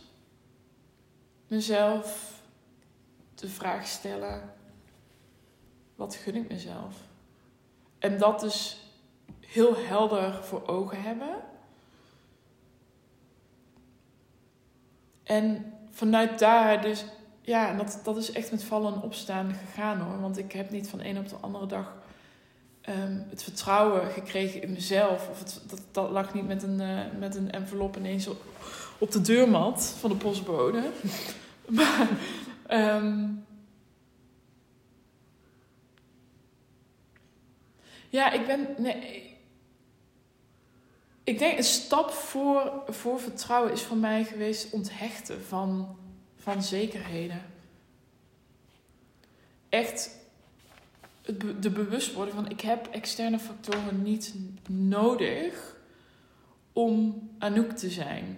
Speaker 2: mezelf de vraag stellen: wat gun ik mezelf? En dat dus heel helder voor ogen hebben. En vanuit daar dus, ja, dat, dat is echt met vallen en opstaan gegaan hoor. Want ik heb niet van een op de andere dag ehm, het vertrouwen gekregen in mezelf. Of het, dat, dat lag niet met een, eh, met een envelop ineens op, op de deurmat van de postbode. maar, ehm, ja, ik ben, nee, ik denk een stap voor, voor vertrouwen is voor mij geweest onthechten van, van zekerheden. Echt het de bewustwording van ik heb externe factoren niet nodig om Anouk te zijn.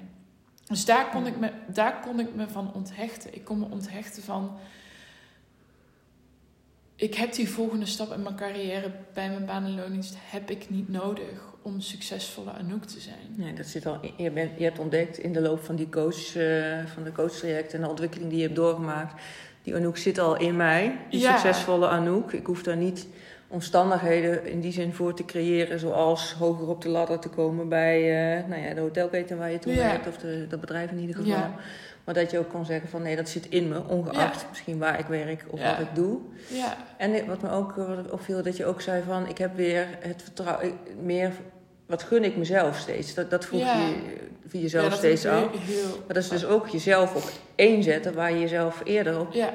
Speaker 2: Dus daar kon, ik me, daar kon ik me van onthechten. Ik kon me onthechten van ik heb die volgende stap in mijn carrière bij mijn baan en loondienst heb ik niet nodig om succesvolle Anouk te zijn.
Speaker 1: Nee, dat zit al, je, bent, je hebt ontdekt in de loop van die coach, eh, van de coachtraject en de ontwikkeling die je hebt doorgemaakt. Die Anouk zit al in mij, die
Speaker 2: Ja.
Speaker 1: succesvolle Anouk. Ik hoef daar niet omstandigheden in die zin voor te creëren, zoals hoger op de ladder te komen bij eh, nou ja, de hotelketen waar je toen
Speaker 2: Ja.
Speaker 1: werkt, of de, dat bedrijf in ieder geval.
Speaker 2: Ja.
Speaker 1: Maar dat je ook kon zeggen van nee, dat zit in me, ongeacht misschien waar ik werk of wat ik doe.
Speaker 2: Ja,
Speaker 1: En wat me ook eh, wat opviel, dat je ook zei van ik heb weer het vertrouwen, meer, wat gun ik mezelf steeds? Dat, dat vroeg je voor jezelf
Speaker 2: ja,
Speaker 1: steeds af.
Speaker 2: heel-
Speaker 1: Maar dat is dus ook jezelf op één zetten waar je jezelf eerder op 10.000
Speaker 2: Ja,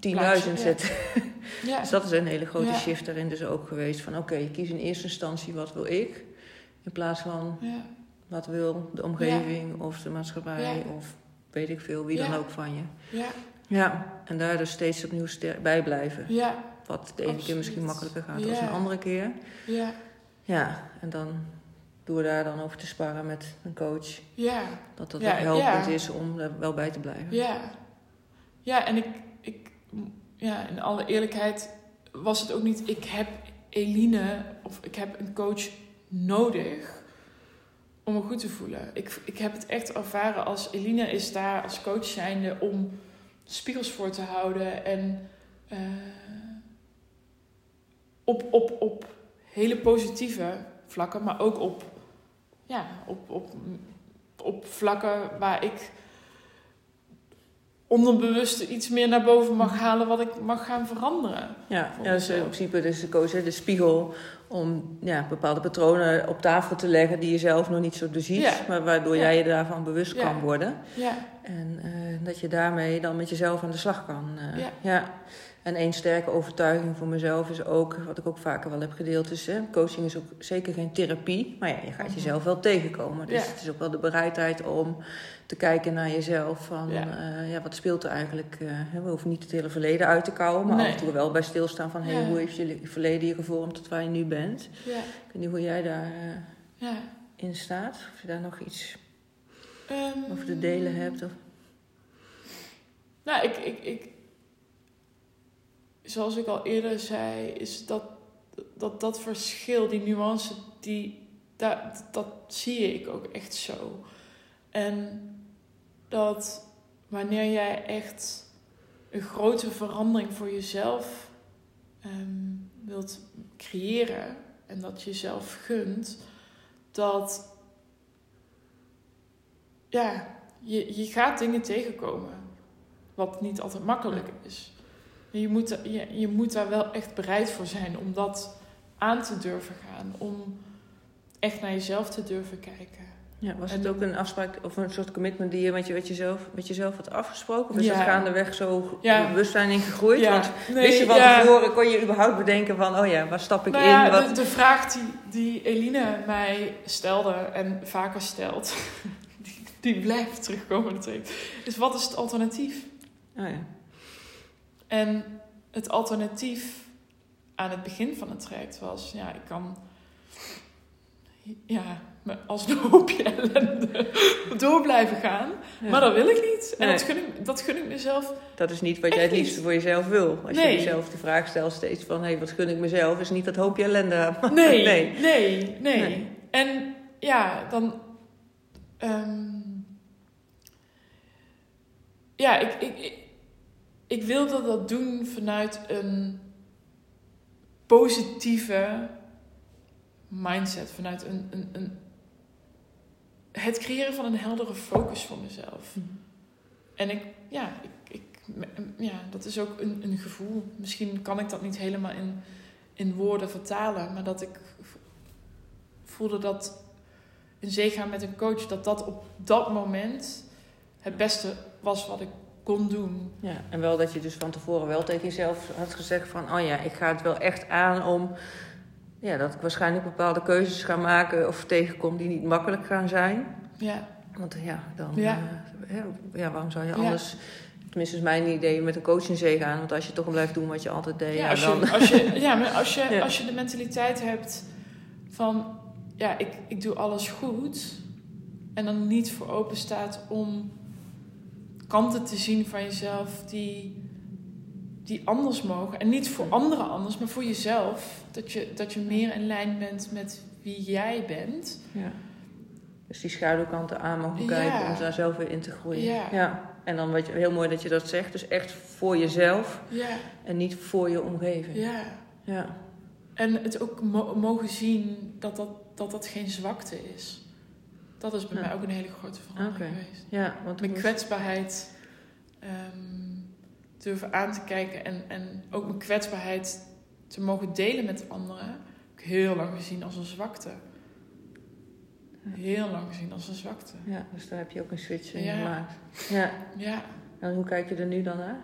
Speaker 2: plaatje, ja.
Speaker 1: zet.
Speaker 2: Ja,
Speaker 1: Dus dat is een hele grote shift daarin dus ook geweest. Van oké, je kiest in eerste instantie wat wil ik. In plaats van
Speaker 2: ja,
Speaker 1: wat wil de omgeving of de maatschappij of weet ik veel, wie dan ook van je.
Speaker 2: ja,
Speaker 1: Ja, en daar dus steeds opnieuw bij blijven.
Speaker 2: ja,
Speaker 1: Wat de ene keer misschien makkelijker gaat dan een andere keer.
Speaker 2: ja,
Speaker 1: Ja, en dan door daar dan over te sparren met een coach.
Speaker 2: ja,
Speaker 1: Dat dat
Speaker 2: Ja,
Speaker 1: ook helpend
Speaker 2: ja.
Speaker 1: is om er wel bij te blijven.
Speaker 2: ja. Ja, en ik, ik, ja, in alle eerlijkheid was het ook niet, ik heb Eline of ik heb een coach nodig om me goed te voelen. Ik, ik heb het echt ervaren als Eline is daar als coach zijnde om spiegels voor te houden en eh, op, op, op hele positieve vlakken, maar ook op, ja, op, op, op vlakken waar ik onderbewust iets meer naar boven mag halen wat ik mag gaan veranderen.
Speaker 1: Ja, ja dus in principe dus de coach, de spiegel om ja, bepaalde patronen op tafel te leggen die je zelf nog niet zo
Speaker 2: Ja.
Speaker 1: maar waardoor
Speaker 2: Ja.
Speaker 1: jij je daarvan bewust
Speaker 2: Ja.
Speaker 1: kan worden.
Speaker 2: Ja,
Speaker 1: En eh, dat je daarmee dan met jezelf aan de slag kan. eh,
Speaker 2: Ja.
Speaker 1: En één sterke overtuiging voor mezelf is ook, wat ik ook vaker wel heb gedeeld, is hè, coaching is ook zeker geen therapie, maar ja, je gaat
Speaker 2: Mhm.
Speaker 1: jezelf wel tegenkomen. Dus
Speaker 2: Ja.
Speaker 1: het is ook wel de bereidheid om te kijken naar jezelf van,
Speaker 2: Ja.
Speaker 1: ja, ja wat speelt er eigenlijk? eh, we hoeven niet het hele verleden uit te kouwen, maar
Speaker 2: Nee.
Speaker 1: af en toe wel bij stilstaan van, hey, hoe heeft je verleden je gevormd tot waar je nu bent?
Speaker 2: ja,
Speaker 1: Ik weet niet hoe jij daarin
Speaker 2: ja.
Speaker 1: in staat, of je daar nog iets
Speaker 2: Ehm,
Speaker 1: over te delen hebt. Of...
Speaker 2: Nou, ik, ik, ik, zoals ik al eerder zei, is dat dat, dat verschil, die nuance, die, dat, dat zie ik ook echt zo. En dat wanneer jij echt een grote verandering voor jezelf ehm, wilt creëren en dat jezelf gunt, dat ja, je, je gaat dingen tegenkomen. Wat niet altijd makkelijk is. Je moet, je, je moet daar wel echt bereid voor zijn om dat aan te durven gaan. Om echt naar jezelf te durven kijken.
Speaker 1: Ja, was het ook een afspraak of een soort commitment die je met, je, met, jezelf, met jezelf had afgesproken? Of is ja. het gaandeweg zo ja. bewustzijn in gegroeid? Ja. Want nee, wist je van tevoren, kon je überhaupt bedenken van... oh ja, waar stap ik
Speaker 2: nou
Speaker 1: in?
Speaker 2: Wat... De, de, vraag die, die Eline mij stelde en vaker stelt... die, die blijft terugkomen natuurlijk. Dus wat is het alternatief?
Speaker 1: Oh ja.
Speaker 2: En het alternatief aan het begin van het traject was... ja, ik kan... Ja, als een hoopje ellende door blijven gaan. Maar dat wil ik niet. En dat, gun ik, dat gun ik mezelf.
Speaker 1: Dat is niet wat jij het liefst voor jezelf wil. Als je jezelf de vraag stelt steeds van... hé, hey, wat gun ik mezelf? Is niet dat hoopje ellende.
Speaker 2: Nee, nee, nee, nee, En ja, dan... Um, ja, ik, ik, ik, ik wilde dat doen vanuit een positieve mindset. Vanuit een, een, een het creëren van een heldere focus voor mezelf. Mhm. En ik, ja, ik, ik, ja, dat is ook een, een gevoel. Misschien kan ik dat niet helemaal in, in woorden vertalen, maar dat ik voelde dat in zee gaan met een coach, dat dat op dat moment het beste was wat ik kon doen.
Speaker 1: Ja, en wel dat je dus van tevoren wel tegen jezelf had gezegd van, oh ja, ik ga het wel echt aan om ja, dat ik waarschijnlijk bepaalde keuzes ga maken of tegenkom die niet makkelijk gaan zijn.
Speaker 2: Ja.
Speaker 1: Want ja, dan, ja. Uh, ja, waarom zou je anders, tenminste is mijn idee, met een coach in zee gaan? Want als je toch blijft doen wat je altijd deed,
Speaker 2: ja, als, dan... je, als, je, ja, maar als, je, als je de mentaliteit hebt van, ja, ik, ik doe alles goed en dan niet voor open staat om kanten te zien van jezelf die die anders mogen. En niet voor anderen anders, maar voor jezelf. Dat je, dat je meer in lijn bent met wie jij bent.
Speaker 1: Ja. Dus die schaduwkanten aan mogen kijken om daar zelf weer in te groeien.
Speaker 2: Ja.
Speaker 1: ja. En dan wat je, heel mooi dat je dat zegt. Dus echt voor jezelf.
Speaker 2: Ja.
Speaker 1: En niet voor je omgeving.
Speaker 2: Ja.
Speaker 1: ja.
Speaker 2: En het ook mogen zien dat dat, dat dat geen zwakte is. Dat is bij mij ook een hele grote verandering geweest.
Speaker 1: Ja, want
Speaker 2: Mijn kwetsbaarheid... Um, durven aan te kijken en, en ook mijn kwetsbaarheid te mogen delen met anderen, heb ik heel lang gezien als een zwakte. Heel lang gezien als een zwakte.
Speaker 1: Ja, dus daar heb je ook een switch in gemaakt. Ja.
Speaker 2: ja.
Speaker 1: En hoe kijk je er nu dan naar?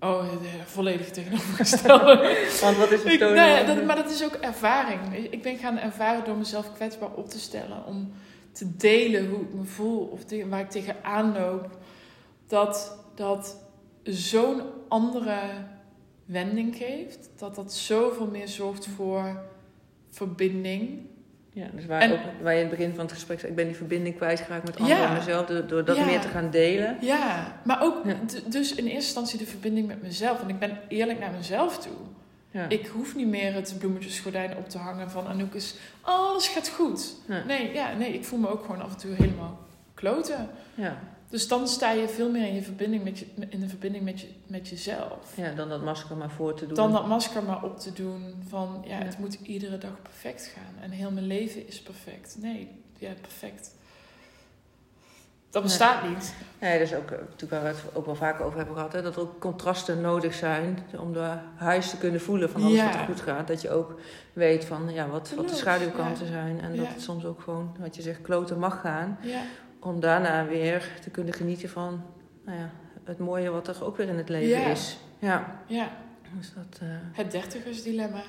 Speaker 2: Oh, volledig tegenovergestelde.
Speaker 1: Want wat is het toon?
Speaker 2: Nee, dat, maar dat is ook ervaring. Ik ben gaan ervaren door mezelf kwetsbaar op te stellen. Om te delen hoe ik me voel of waar ik tegenaan loop. Dat, dat zo'n andere wending geeft. Dat dat zoveel meer zorgt voor verbinding.
Speaker 1: Ja, dus waar, ook, waar je in het begin van het gesprek zei, ik ben die verbinding kwijtgeraakt met anderen en mezelf, door, door dat meer te gaan delen.
Speaker 2: Ja, maar ook dus in eerste instantie de verbinding met mezelf. En ik ben eerlijk naar mezelf toe. Ja. Ik hoef niet meer het bloemetjesgordijn op te hangen van Anouk is, alles gaat goed. Nee, ja, nee, ik voel me ook gewoon af en toe helemaal kloten.
Speaker 1: Ja.
Speaker 2: Dus dan sta je veel meer in, je verbinding met je, in de verbinding met, je, met jezelf.
Speaker 1: Ja, dan dat masker maar voor te doen.
Speaker 2: Dan dat masker maar op te doen van ja, het moet iedere dag perfect gaan. En heel mijn leven is perfect. Nee, ja, perfect. Dat bestaat niet.
Speaker 1: Nee, dat is ook natuurlijk waar we het ook wel vaker over hebben gehad. Hè, dat er ook contrasten nodig zijn om de huis te kunnen voelen van alles wat er goed gaat. Dat je ook weet van ja, wat, wat de schaduwkanten zijn. En dat het soms ook gewoon, wat je zegt, kloten mag gaan.
Speaker 2: Ja
Speaker 1: om daarna weer te kunnen genieten van nou ja, het mooie wat er ook weer in het leven is. Ja.
Speaker 2: ja.
Speaker 1: Dus dat, uh...
Speaker 2: Het dertigersdilemma.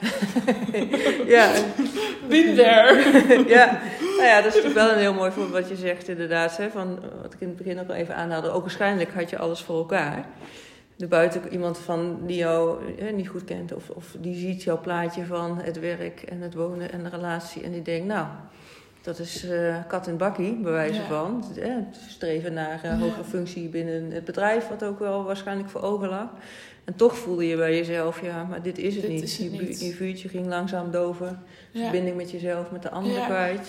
Speaker 1: ja.
Speaker 2: Been there.
Speaker 1: ja. Nou ja, dat is natuurlijk wel een heel mooi voorbeeld wat je zegt inderdaad. Hè, van, wat ik in het begin ook al even aanhaalde. Ook waarschijnlijk had je alles voor elkaar. De buiten iemand van die jou niet goed kent. Of, of die ziet jouw plaatje van het werk en het wonen en de relatie. En die denkt, nou, dat is eh, kat en bakkie, bij wijze
Speaker 2: Ja.
Speaker 1: van. Het, streven naar
Speaker 2: Ja.
Speaker 1: hogere functie binnen het bedrijf, wat ook wel waarschijnlijk voor ogen lag. En toch voelde je bij jezelf, ja, maar dit is het
Speaker 2: Dit
Speaker 1: niet.
Speaker 2: is het
Speaker 1: je,
Speaker 2: niet.
Speaker 1: je vuurtje ging langzaam doven.
Speaker 2: Ja.
Speaker 1: Verbinding met jezelf, met de anderen
Speaker 2: Ja.
Speaker 1: kwijt.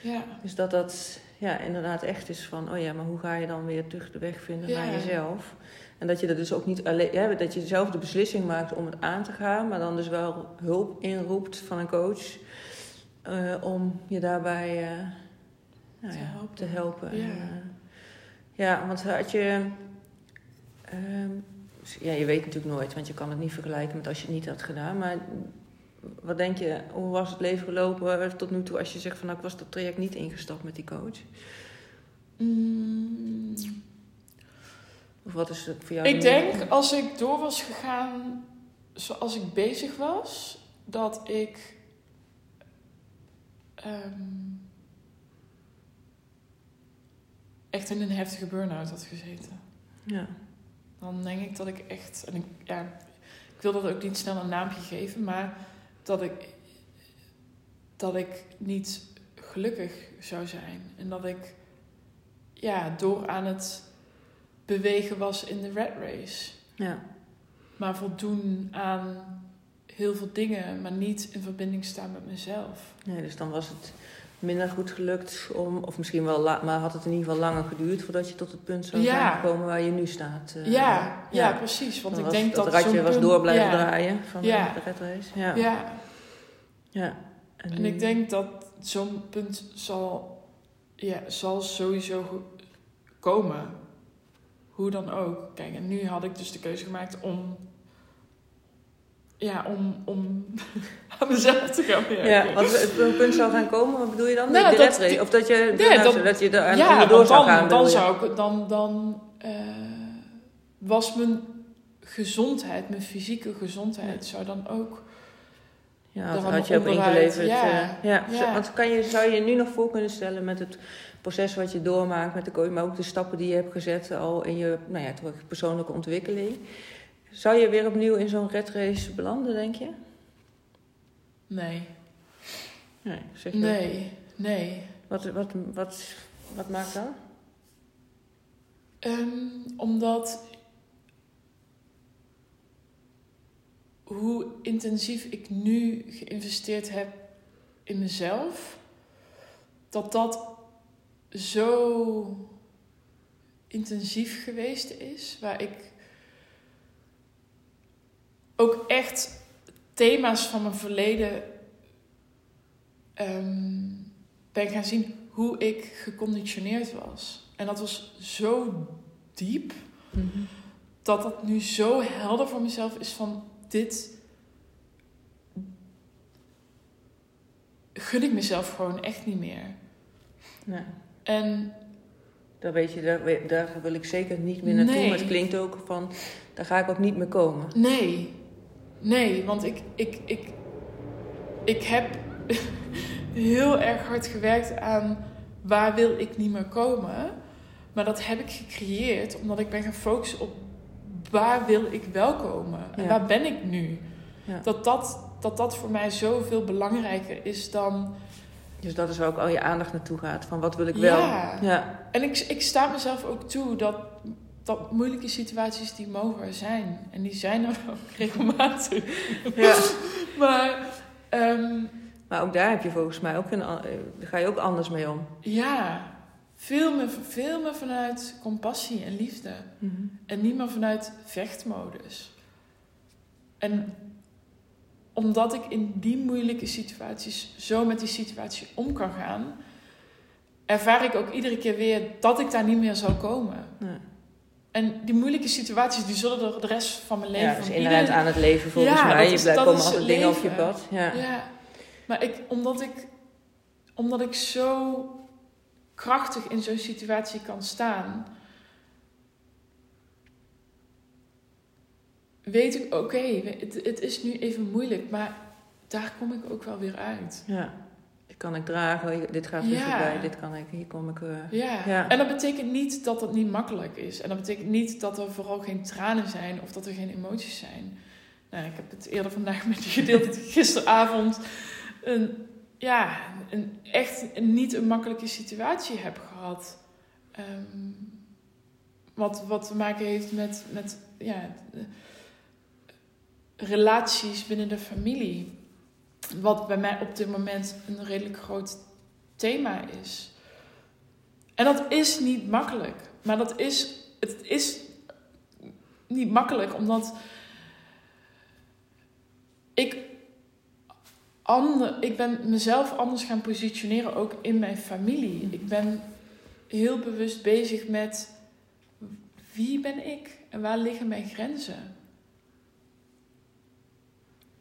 Speaker 2: Ja.
Speaker 1: Dus dat dat ja, inderdaad echt is van, oh ja, maar hoe ga je dan weer terug de weg vinden naar jezelf? En dat je dat dus ook niet alleen, ja, dat je zelf de beslissing maakt om het aan te gaan, maar dan dus wel hulp inroept van een coach eh, om je daarbij eh, nou
Speaker 2: Te
Speaker 1: ja,
Speaker 2: helpen.
Speaker 1: te helpen.
Speaker 2: Ja.
Speaker 1: En, eh, ja, want had je, ehm, ja, je weet natuurlijk nooit, want je kan het niet vergelijken met als je het niet had gedaan, maar wat denk je, hoe was het leven gelopen tot nu toe als je zegt van nou, ik was dat traject niet ingestapt met die coach?
Speaker 2: Mm,
Speaker 1: Of wat is het voor jou?
Speaker 2: ik
Speaker 1: de-
Speaker 2: denk als ik door was gegaan zoals ik bezig was, dat ik. Ehm, echt in een heftige burn-out had gezeten.
Speaker 1: Ja,
Speaker 2: Dan denk ik dat ik echt. En ik, ja, ik wil dat ook niet snel een naampje geven, maar dat ik. dat ik niet gelukkig zou zijn. En dat ik. ja, door aan het bewegen was in de rat race.
Speaker 1: ja,
Speaker 2: Maar voldoen aan heel veel dingen, maar niet in verbinding staan met mezelf.
Speaker 1: nee, dus dan was het minder goed gelukt om, of misschien wel, la- maar had het in ieder geval langer geduurd voordat je tot het punt zou
Speaker 2: Ja.
Speaker 1: zijn gekomen waar je nu staat. eh.
Speaker 2: ja, ja,
Speaker 1: ja.
Speaker 2: precies. Want
Speaker 1: Dan
Speaker 2: ik
Speaker 1: was
Speaker 2: denk
Speaker 1: dat
Speaker 2: dat
Speaker 1: ratje
Speaker 2: zo'n
Speaker 1: was
Speaker 2: punt-
Speaker 1: door blijven
Speaker 2: ja,
Speaker 1: draaien van de red race. Ja.
Speaker 2: Ja,
Speaker 1: ja.
Speaker 2: en ik denk dat zo'n punt zal, ja, zal sowieso komen. Hoe dan ook. Kijk, en nu had ik dus de keuze gemaakt om... Ja, om, om aan mezelf te gaan werken.
Speaker 1: Ja, want het een punt zou gaan komen, wat bedoel je dan?
Speaker 2: Nou, dat-?
Speaker 1: Of dat je,
Speaker 2: Ja, dat-
Speaker 1: dat je er aan
Speaker 2: ja,
Speaker 1: onderdoor
Speaker 2: want
Speaker 1: zou
Speaker 2: dan,
Speaker 1: gaan?
Speaker 2: dan
Speaker 1: je?
Speaker 2: zou ik dan, dan eh, was mijn gezondheid, mijn fysieke gezondheid, zou dan ook.
Speaker 1: Ja,
Speaker 2: Daar
Speaker 1: dat had je ook ingeleverd.
Speaker 2: ja.
Speaker 1: eh, ja.
Speaker 2: Ja.
Speaker 1: Want kan je, zou je je nu nog voor kunnen stellen met het proces wat je doormaakt met de maar ook de stappen die je hebt gezet al in je nou ja, toch persoonlijke ontwikkeling. Zou je weer opnieuw in zo'n red race belanden, denk je?
Speaker 2: Nee,
Speaker 1: Nee, zeg je.
Speaker 2: nee, nee.
Speaker 1: Wat, wat, wat, wat maakt dat?
Speaker 2: Ehm, omdat hoe intensief ik nu geïnvesteerd heb in mezelf, dat dat zo intensief geweest is, waar ik ook echt thema's van mijn verleden ehm, ben gaan zien hoe ik geconditioneerd was. En dat was zo diep dat dat nu zo helder voor mezelf is van dit gun ik mezelf gewoon echt niet meer.
Speaker 1: Nee.
Speaker 2: En
Speaker 1: Daar, weet je, daar, daar wil ik zeker niet meer naartoe.
Speaker 2: Nee.
Speaker 1: Maar het klinkt ook van, daar ga ik ook niet meer komen.
Speaker 2: nee, nee, want ik, ik, ik, ik heb heel erg hard gewerkt aan waar wil ik niet meer komen. Maar dat heb ik gecreëerd omdat ik ben gaan focussen op waar wil ik wel komen. En
Speaker 1: Ja.
Speaker 2: waar ben ik nu?
Speaker 1: Ja.
Speaker 2: Dat, dat, dat dat voor mij zoveel belangrijker is dan...
Speaker 1: Dus dat is waar ook al je aandacht naartoe gaat. Van wat wil ik wel?
Speaker 2: Ja.
Speaker 1: Ja.
Speaker 2: En ik, ik sta mezelf ook toe dat, dat moeilijke situaties die mogen er zijn. En die zijn er ook regelmatig.
Speaker 1: ja.
Speaker 2: Maar ehm,
Speaker 1: Maar ook daar heb je volgens mij ook een, eh, daar ga je ook anders mee om.
Speaker 2: ja, veel meer, veel meer vanuit compassie en liefde. En niet meer vanuit vechtmodus. En omdat ik in die moeilijke situaties zo met die situatie om kan gaan, ervaar ik ook iedere keer weer dat ik daar niet meer zal komen.
Speaker 1: Ja.
Speaker 2: En die moeilijke situaties, die zullen er de rest van mijn leven...
Speaker 1: Ja, dus inherent aan het leven volgens
Speaker 2: Ja,
Speaker 1: mij.
Speaker 2: dat
Speaker 1: Je
Speaker 2: is-
Speaker 1: blijft
Speaker 2: dat
Speaker 1: komen
Speaker 2: is
Speaker 1: altijd
Speaker 2: het
Speaker 1: dingen op je pad. Ja.
Speaker 2: Ja, maar ik, omdat ik, omdat ik zo krachtig in zo'n situatie kan staan, weet ik, oké, het, het is nu even moeilijk, maar daar kom ik ook wel weer uit.
Speaker 1: ja. Dit kan ik dragen, dit gaat weer
Speaker 2: Ja.
Speaker 1: voorbij, dit kan ik, hier kom ik... eh,
Speaker 2: Ja.
Speaker 1: Ja.
Speaker 2: en dat betekent niet dat het niet makkelijk is. En dat betekent niet dat er vooral geen tranen zijn of dat er geen emoties zijn. Nou, ik heb het eerder vandaag met je gedeeld dat ik gisteravond een ja, een, echt een, niet een makkelijke situatie heb gehad. Ehm, wat, wat te maken heeft met, met ja, relaties binnen de familie. Wat bij mij op dit moment een redelijk groot thema is. En dat is niet makkelijk. Maar dat is, het is niet makkelijk omdat ik, ander, ik ben mezelf anders gaan positioneren, ook in mijn familie. Ik ben heel bewust bezig met wie ben ik en waar liggen mijn grenzen.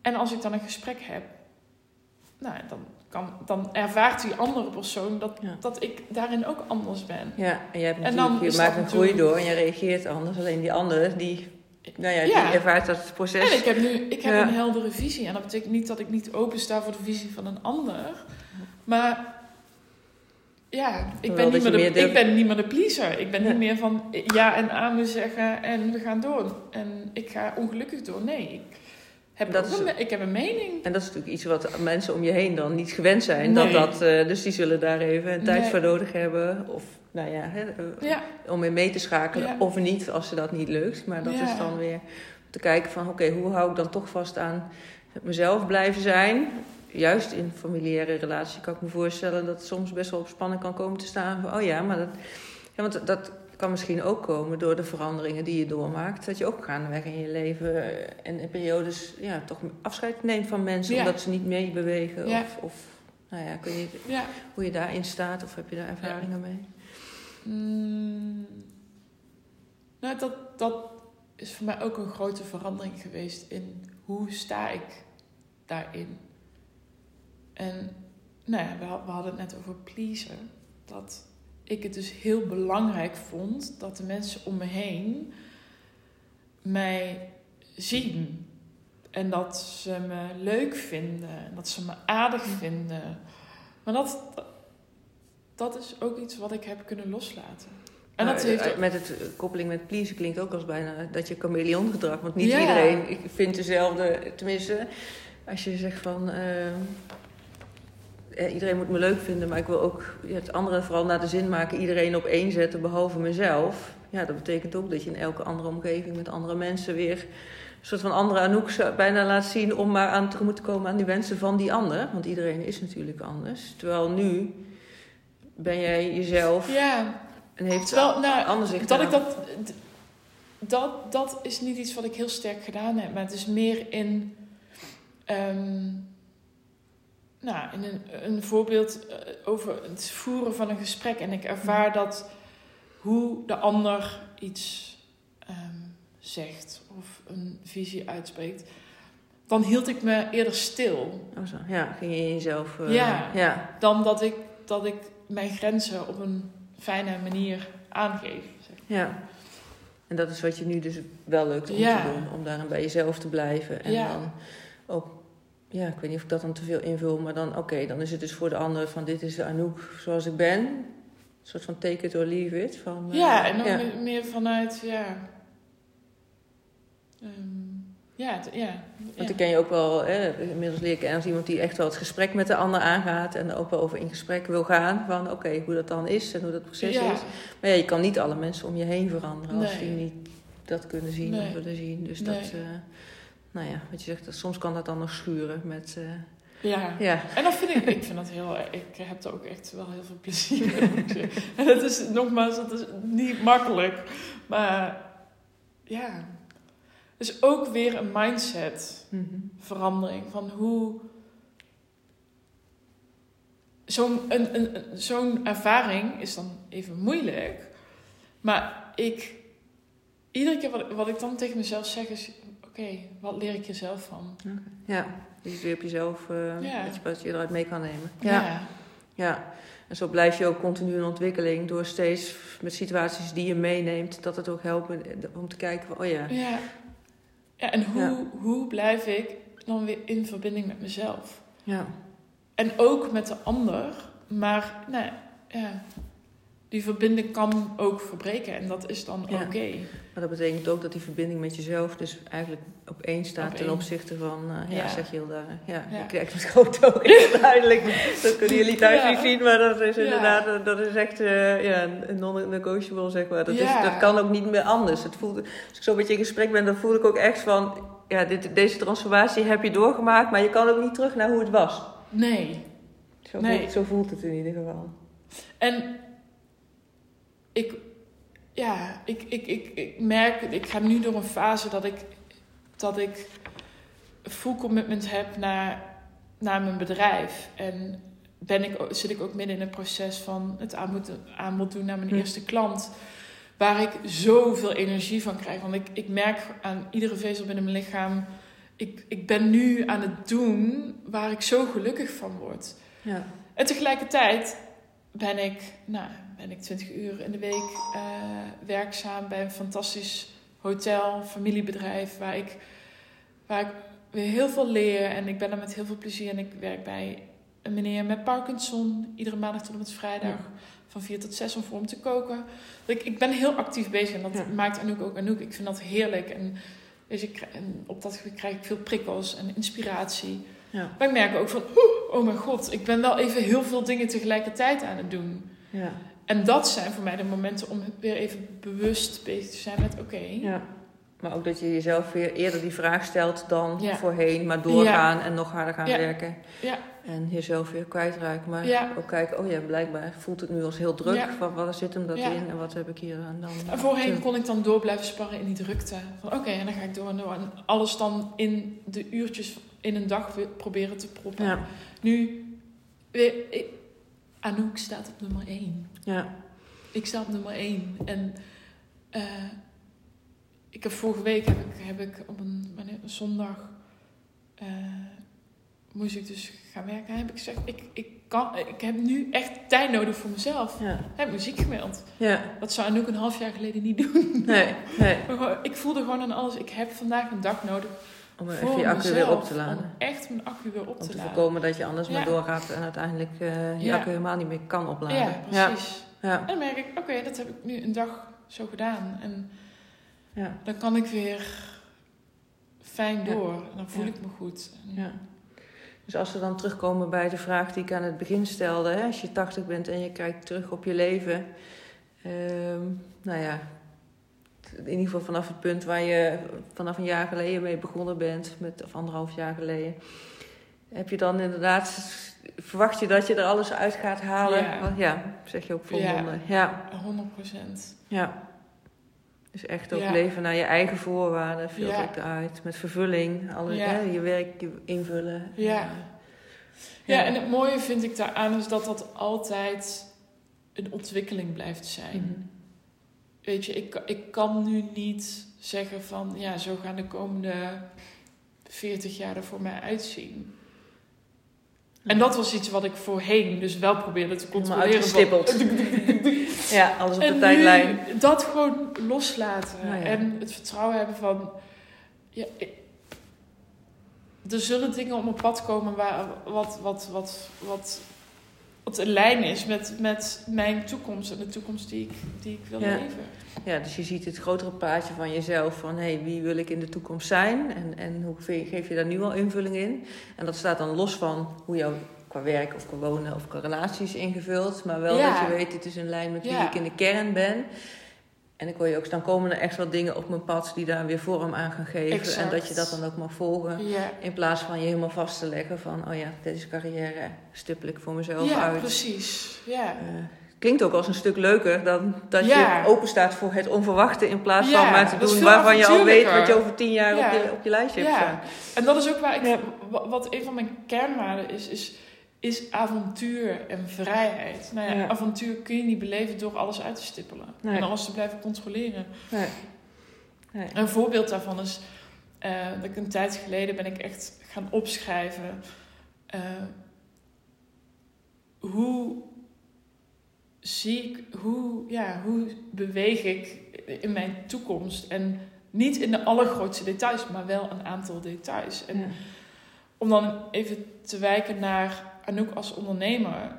Speaker 2: En als ik dan een gesprek heb, nou, dan, kan, dan ervaart die andere persoon dat, dat ik daarin ook anders ben.
Speaker 1: Ja, en, jij hebt en dan je maakt een groei door en je reageert anders. Alleen die andere, die, nou ja, die ervaart dat proces.
Speaker 2: En ik heb nu ik heb een heldere visie. En dat betekent niet dat ik niet open sta voor de visie van een ander. Maar ja, ik ben, niet meer de, ik ben niet meer de pleaser. Ik ben niet meer van ja en amen zeggen en we gaan door. En ik ga ongelukkig door. Nee, ik heb dat is, een, ik heb een mening.
Speaker 1: En dat is natuurlijk iets wat mensen om je heen dan niet gewend zijn. Dat dat, uh, dus die zullen daar even een tijd voor nodig hebben. Of nou ja, hè, uh, om in mee te schakelen. Of niet, als ze dat niet lukt. Maar dat is dan weer te kijken van oké, hoe hou ik dan toch vast aan mezelf blijven zijn juist in familiaire relaties kan ik me voorstellen dat het soms best wel op spanning kan komen te staan. Van, oh ja, maar dat, ja, want dat kan misschien ook komen door de veranderingen die je doormaakt. Dat je ook gaandeweg in je leven en in periodes ja, toch afscheid neemt van mensen omdat ze niet meebewegen. Ja. Of, of, nou ja, kun je, ja. hoe je daarin staat of heb je daar ervaringen mee?
Speaker 2: Mm, nou, dat, dat is voor mij ook een grote verandering geweest in hoe sta ik daarin. En nou ja, we, we hadden het net over pleasen. Dat ik het dus heel belangrijk vond dat de mensen om me heen mij zien. En dat ze me leuk vinden. Dat ze me aardig vinden. Maar dat, dat is ook iets wat ik heb kunnen loslaten.
Speaker 1: En dat heeft ook... Met het koppeling met pleasen klinkt ook als bijna dat je chameleon gedrag. Want niet iedereen vindt dezelfde. Tenminste, als je zegt van. Uh, eh, iedereen moet me leuk vinden, maar ik wil ook het andere vooral naar de zin maken. Iedereen op één zetten, behalve mezelf. Ja, dat betekent ook dat je in elke andere omgeving met andere mensen weer een soort van andere Anouk bijna laat zien om maar aan tegemoet te komen aan die wensen van die ander. Want iedereen is natuurlijk anders. Terwijl nu ben jij jezelf.
Speaker 2: Ja.
Speaker 1: En heeft Terwijl, nou, anders
Speaker 2: dat ik dat, dat. Dat is niet iets wat ik heel sterk gedaan heb, maar het is meer in. Ehm, nou, in een, een voorbeeld eh, over het voeren van een gesprek. En ik ervaar dat hoe de ander iets ehm, zegt of een visie uitspreekt, dan hield ik me eerder stil.
Speaker 1: Oh zo. Ja, ging je in jezelf. Uh,
Speaker 2: ja, ja, dan dat ik, dat ik mijn grenzen op een fijne manier aangeef. Zeg.
Speaker 1: Ja. En dat is wat je nu dus wel lukt om te doen, om daarin bij jezelf te blijven. En dan ook ja, ik weet niet of ik dat dan te veel invul, maar dan oké, dan is het dus voor de ander van dit is de Anouk zoals ik ben. Een soort van take it or leave it. Van,
Speaker 2: uh, ja, en dan meer vanuit, ja. Um, ja, ja.
Speaker 1: Want ik ken je ook wel, hè, inmiddels leer ik kennen als iemand die echt wel het gesprek met de ander aangaat en ook wel over in gesprek wil gaan van oké, hoe dat dan is en hoe dat proces is. Maar ja, je kan niet alle mensen om je heen veranderen als die niet dat kunnen zien nee. of willen zien. Dus dat. Uh, nou ja, wat je zegt, soms kan dat dan nog schuren met... Uh,
Speaker 2: ja. ja, en dat vind ik, ik vind dat heel, ik heb er ook echt wel heel veel plezier in. en het is, nogmaals, het is niet makkelijk. Maar ja, het is ook weer een mindset mm verandering van hoe zo'n een, een, zo'n ervaring is dan even moeilijk. Maar ik, iedere keer wat, wat ik dan tegen mezelf zeg is, oké, wat leer ik jezelf van?
Speaker 1: Ja, dus weer op jezelf, uh, ja. wat, je, wat je eruit mee kan nemen.
Speaker 2: Ja.
Speaker 1: ja. En zo blijf je ook continu in ontwikkeling door steeds met situaties die je meeneemt, dat het ook helpt om te kijken van, oh ja.
Speaker 2: Ja, ja en hoe, hoe blijf ik dan weer in verbinding met mezelf?
Speaker 1: Ja.
Speaker 2: En ook met de ander, maar nou, ja, die verbinding kan ook verbreken en dat is dan
Speaker 1: Ja.
Speaker 2: oké.
Speaker 1: Maar dat betekent ook dat die verbinding met jezelf dus eigenlijk op één staat
Speaker 2: Op
Speaker 1: ten
Speaker 2: één.
Speaker 1: opzichte van, eh, ja,
Speaker 2: Ja.
Speaker 1: zeg je heel daar. Ja,
Speaker 2: Ja.
Speaker 1: je met grote ogen, heel duidelijk. Dat kunnen jullie thuis niet zien, maar dat is inderdaad, dat is echt eh, ja, een non-negotiable, zeg maar. Dat, is, dat kan ook niet meer anders. Het voelt, als ik zo met je in gesprek ben, dan voel ik ook echt van, ja, dit, deze transformatie heb je doorgemaakt, maar je kan ook niet terug naar hoe het was.
Speaker 2: Nee.
Speaker 1: Zo,
Speaker 2: Nee.
Speaker 1: voelt, zo voelt het in ieder geval.
Speaker 2: En ik, ja, ik, ik, ik, ik merk, ik ga nu door een fase dat ik, dat ik full commitment heb naar, naar mijn bedrijf. En ben ik, zit ik ook midden in het proces van het aanbod, aanbod doen naar mijn
Speaker 1: Hm.
Speaker 2: eerste klant. Waar ik zoveel energie van krijg. Want ik, ik merk aan iedere vezel binnen mijn lichaam. Ik, ik ben nu aan het doen waar ik zo gelukkig van word.
Speaker 1: Ja.
Speaker 2: En tegelijkertijd ben ik, nou, ben ik 20 uur in de week eh, werkzaam bij een fantastisch hotel, familiebedrijf, waar ik, waar ik weer heel veel leer. En ik ben er met heel veel plezier. En ik werk bij een meneer met Parkinson, iedere maandag tot en met vrijdag.
Speaker 1: Ja.
Speaker 2: Van 4 tot 6 om voor hem te koken. Ik, ik ben heel actief bezig en dat
Speaker 1: Ja.
Speaker 2: maakt Anouk ook Anouk. Ik vind dat heerlijk. En, dus ik, en op dat gebied krijg ik veel prikkels en inspiratie.
Speaker 1: Ja.
Speaker 2: Maar ik merk ook van, oeh, oh mijn god, ik ben wel even heel veel dingen tegelijkertijd aan het doen.
Speaker 1: Ja.
Speaker 2: En dat zijn voor mij de momenten om weer even bewust bezig te zijn met, oké,
Speaker 1: Ja. Maar ook dat je jezelf weer eerder die vraag stelt dan
Speaker 2: Ja.
Speaker 1: voorheen, maar doorgaan en nog harder gaan
Speaker 2: Ja.
Speaker 1: werken.
Speaker 2: Ja.
Speaker 1: En jezelf weer kwijtraken. Maar ook kijken, oh ja, blijkbaar voelt het nu als heel druk.
Speaker 2: Ja.
Speaker 1: Wat, wat zit hem dat in en wat heb ik hier aan dan?
Speaker 2: En voorheen
Speaker 1: te-
Speaker 2: kon ik dan door blijven sparren in die drukte. Van oké, en dan ga ik door en door. En alles dan in de uurtjes in een dag weer proberen te proppen.
Speaker 1: Ja.
Speaker 2: Nu, weer, ik, Anouk staat op nummer 1.
Speaker 1: Ja.
Speaker 2: Ik sta op nummer 1. En eh, ik heb vorige week heb ik, heb ik op een, zondag eh, moest ik dus gaan werken. Heb ik gezegd, ik, ik, kan, ik heb nu echt tijd nodig voor mezelf.
Speaker 1: Ja.
Speaker 2: Ik heb muziek gemeld.
Speaker 1: Ja.
Speaker 2: Dat zou Anouk een half jaar geleden niet doen.
Speaker 1: Nee, nee.
Speaker 2: Maar gewoon, ik voelde gewoon aan alles. Ik heb vandaag een dag nodig
Speaker 1: Om even je accu weer op te laden.
Speaker 2: Om echt mijn accu weer op
Speaker 1: Om
Speaker 2: te
Speaker 1: te
Speaker 2: laden.
Speaker 1: voorkomen dat je anders
Speaker 2: Ja.
Speaker 1: maar doorgaat en uiteindelijk eh, je
Speaker 2: Ja.
Speaker 1: accu helemaal niet meer kan opladen.
Speaker 2: Ja, precies.
Speaker 1: Ja.
Speaker 2: En dan merk ik, oké, dat heb ik nu een dag zo gedaan. En
Speaker 1: Ja.
Speaker 2: dan kan ik weer fijn door. En dan voel ik me goed.
Speaker 1: Ja. Dus als we dan terugkomen bij de vraag die ik aan het begin stelde, hè, als je 80 bent en je kijkt terug op je leven, ehm, nou ja, in ieder geval vanaf het punt waar je vanaf een jaar geleden mee begonnen bent, met, of anderhalf jaar geleden, heb je dan inderdaad, verwacht je dat je er alles uit gaat halen?
Speaker 2: Ja.
Speaker 1: Want ja zeg je ook
Speaker 2: Ja.
Speaker 1: volmondig. Ja.
Speaker 2: 100 procent.
Speaker 1: ja. Dus echt ook
Speaker 2: Ja.
Speaker 1: leven naar je eigen voorwaarden, veel
Speaker 2: Ja.
Speaker 1: ik eruit, met vervulling, alle,
Speaker 2: Ja.
Speaker 1: hè, je werk invullen.
Speaker 2: Ja. Ja, en het mooie vind ik daaraan is dat dat altijd een ontwikkeling blijft zijn.
Speaker 1: Mhm.
Speaker 2: Weet je, ik, ik kan nu niet zeggen van, ja, zo gaan de komende 40 jaar er voor mij uitzien. En dat was iets wat ik voorheen dus wel probeerde te controleren.
Speaker 1: uitgestippeld. Ja, alles op de tijdlijn.
Speaker 2: nu dat gewoon loslaten.
Speaker 1: Nou ja.
Speaker 2: En het vertrouwen hebben van... Ja, er zullen dingen op mijn pad komen waar, wat, wat, wat, wat, wat in lijn is met, met mijn toekomst. En de toekomst die ik, die ik wil
Speaker 1: Ja.
Speaker 2: leven.
Speaker 1: Ja, dus je ziet het grotere plaatje van jezelf. Van hé, hey, wie wil ik in de toekomst zijn? En, en hoe ge- geef je daar nu al invulling in? En dat staat dan los van hoe jouw qua werk of qua wonen of qua relaties ingevuld. Maar wel
Speaker 2: Ja.
Speaker 1: dat je weet, het is in lijn met wie
Speaker 2: Ja.
Speaker 1: ik in de kern ben. En ik hoor je ook, dan komen er echt wel dingen op mijn pad die daar weer vorm aan gaan geven.
Speaker 2: Exact.
Speaker 1: En dat je dat dan ook mag volgen.
Speaker 2: Ja,
Speaker 1: In plaats van je helemaal vast te leggen van, oh ja, deze carrière stippel ik voor mezelf
Speaker 2: ja
Speaker 1: uit.
Speaker 2: precies. Ja.
Speaker 1: Eh, klinkt ook als een stuk leuker dan dat
Speaker 2: Ja.
Speaker 1: je open staat voor het onverwachte in plaats
Speaker 2: Ja,
Speaker 1: van maar te doen waarvan je al weet wat je over tien jaar
Speaker 2: Ja.
Speaker 1: op, je, op je lijstje hebt
Speaker 2: Ja.
Speaker 1: staan.
Speaker 2: En dat is ook waar ik,
Speaker 1: Ja.
Speaker 2: wa- wat een van mijn kernwaarden is, is, is avontuur en vrijheid. Nou ja,
Speaker 1: Ja.
Speaker 2: avontuur kun je niet beleven door alles uit te stippelen.
Speaker 1: Nee.
Speaker 2: En alles te blijven controleren.
Speaker 1: Nee. Nee.
Speaker 2: Een voorbeeld daarvan is eh, dat ik een tijd geleden ben ik echt gaan opschrijven eh, hoe zie ik, hoe, ja, hoe beweeg ik in mijn toekomst en niet in de allergrootste details, maar wel een aantal details. En
Speaker 1: Ja.
Speaker 2: om dan even te wijken naar Anouk als ondernemer.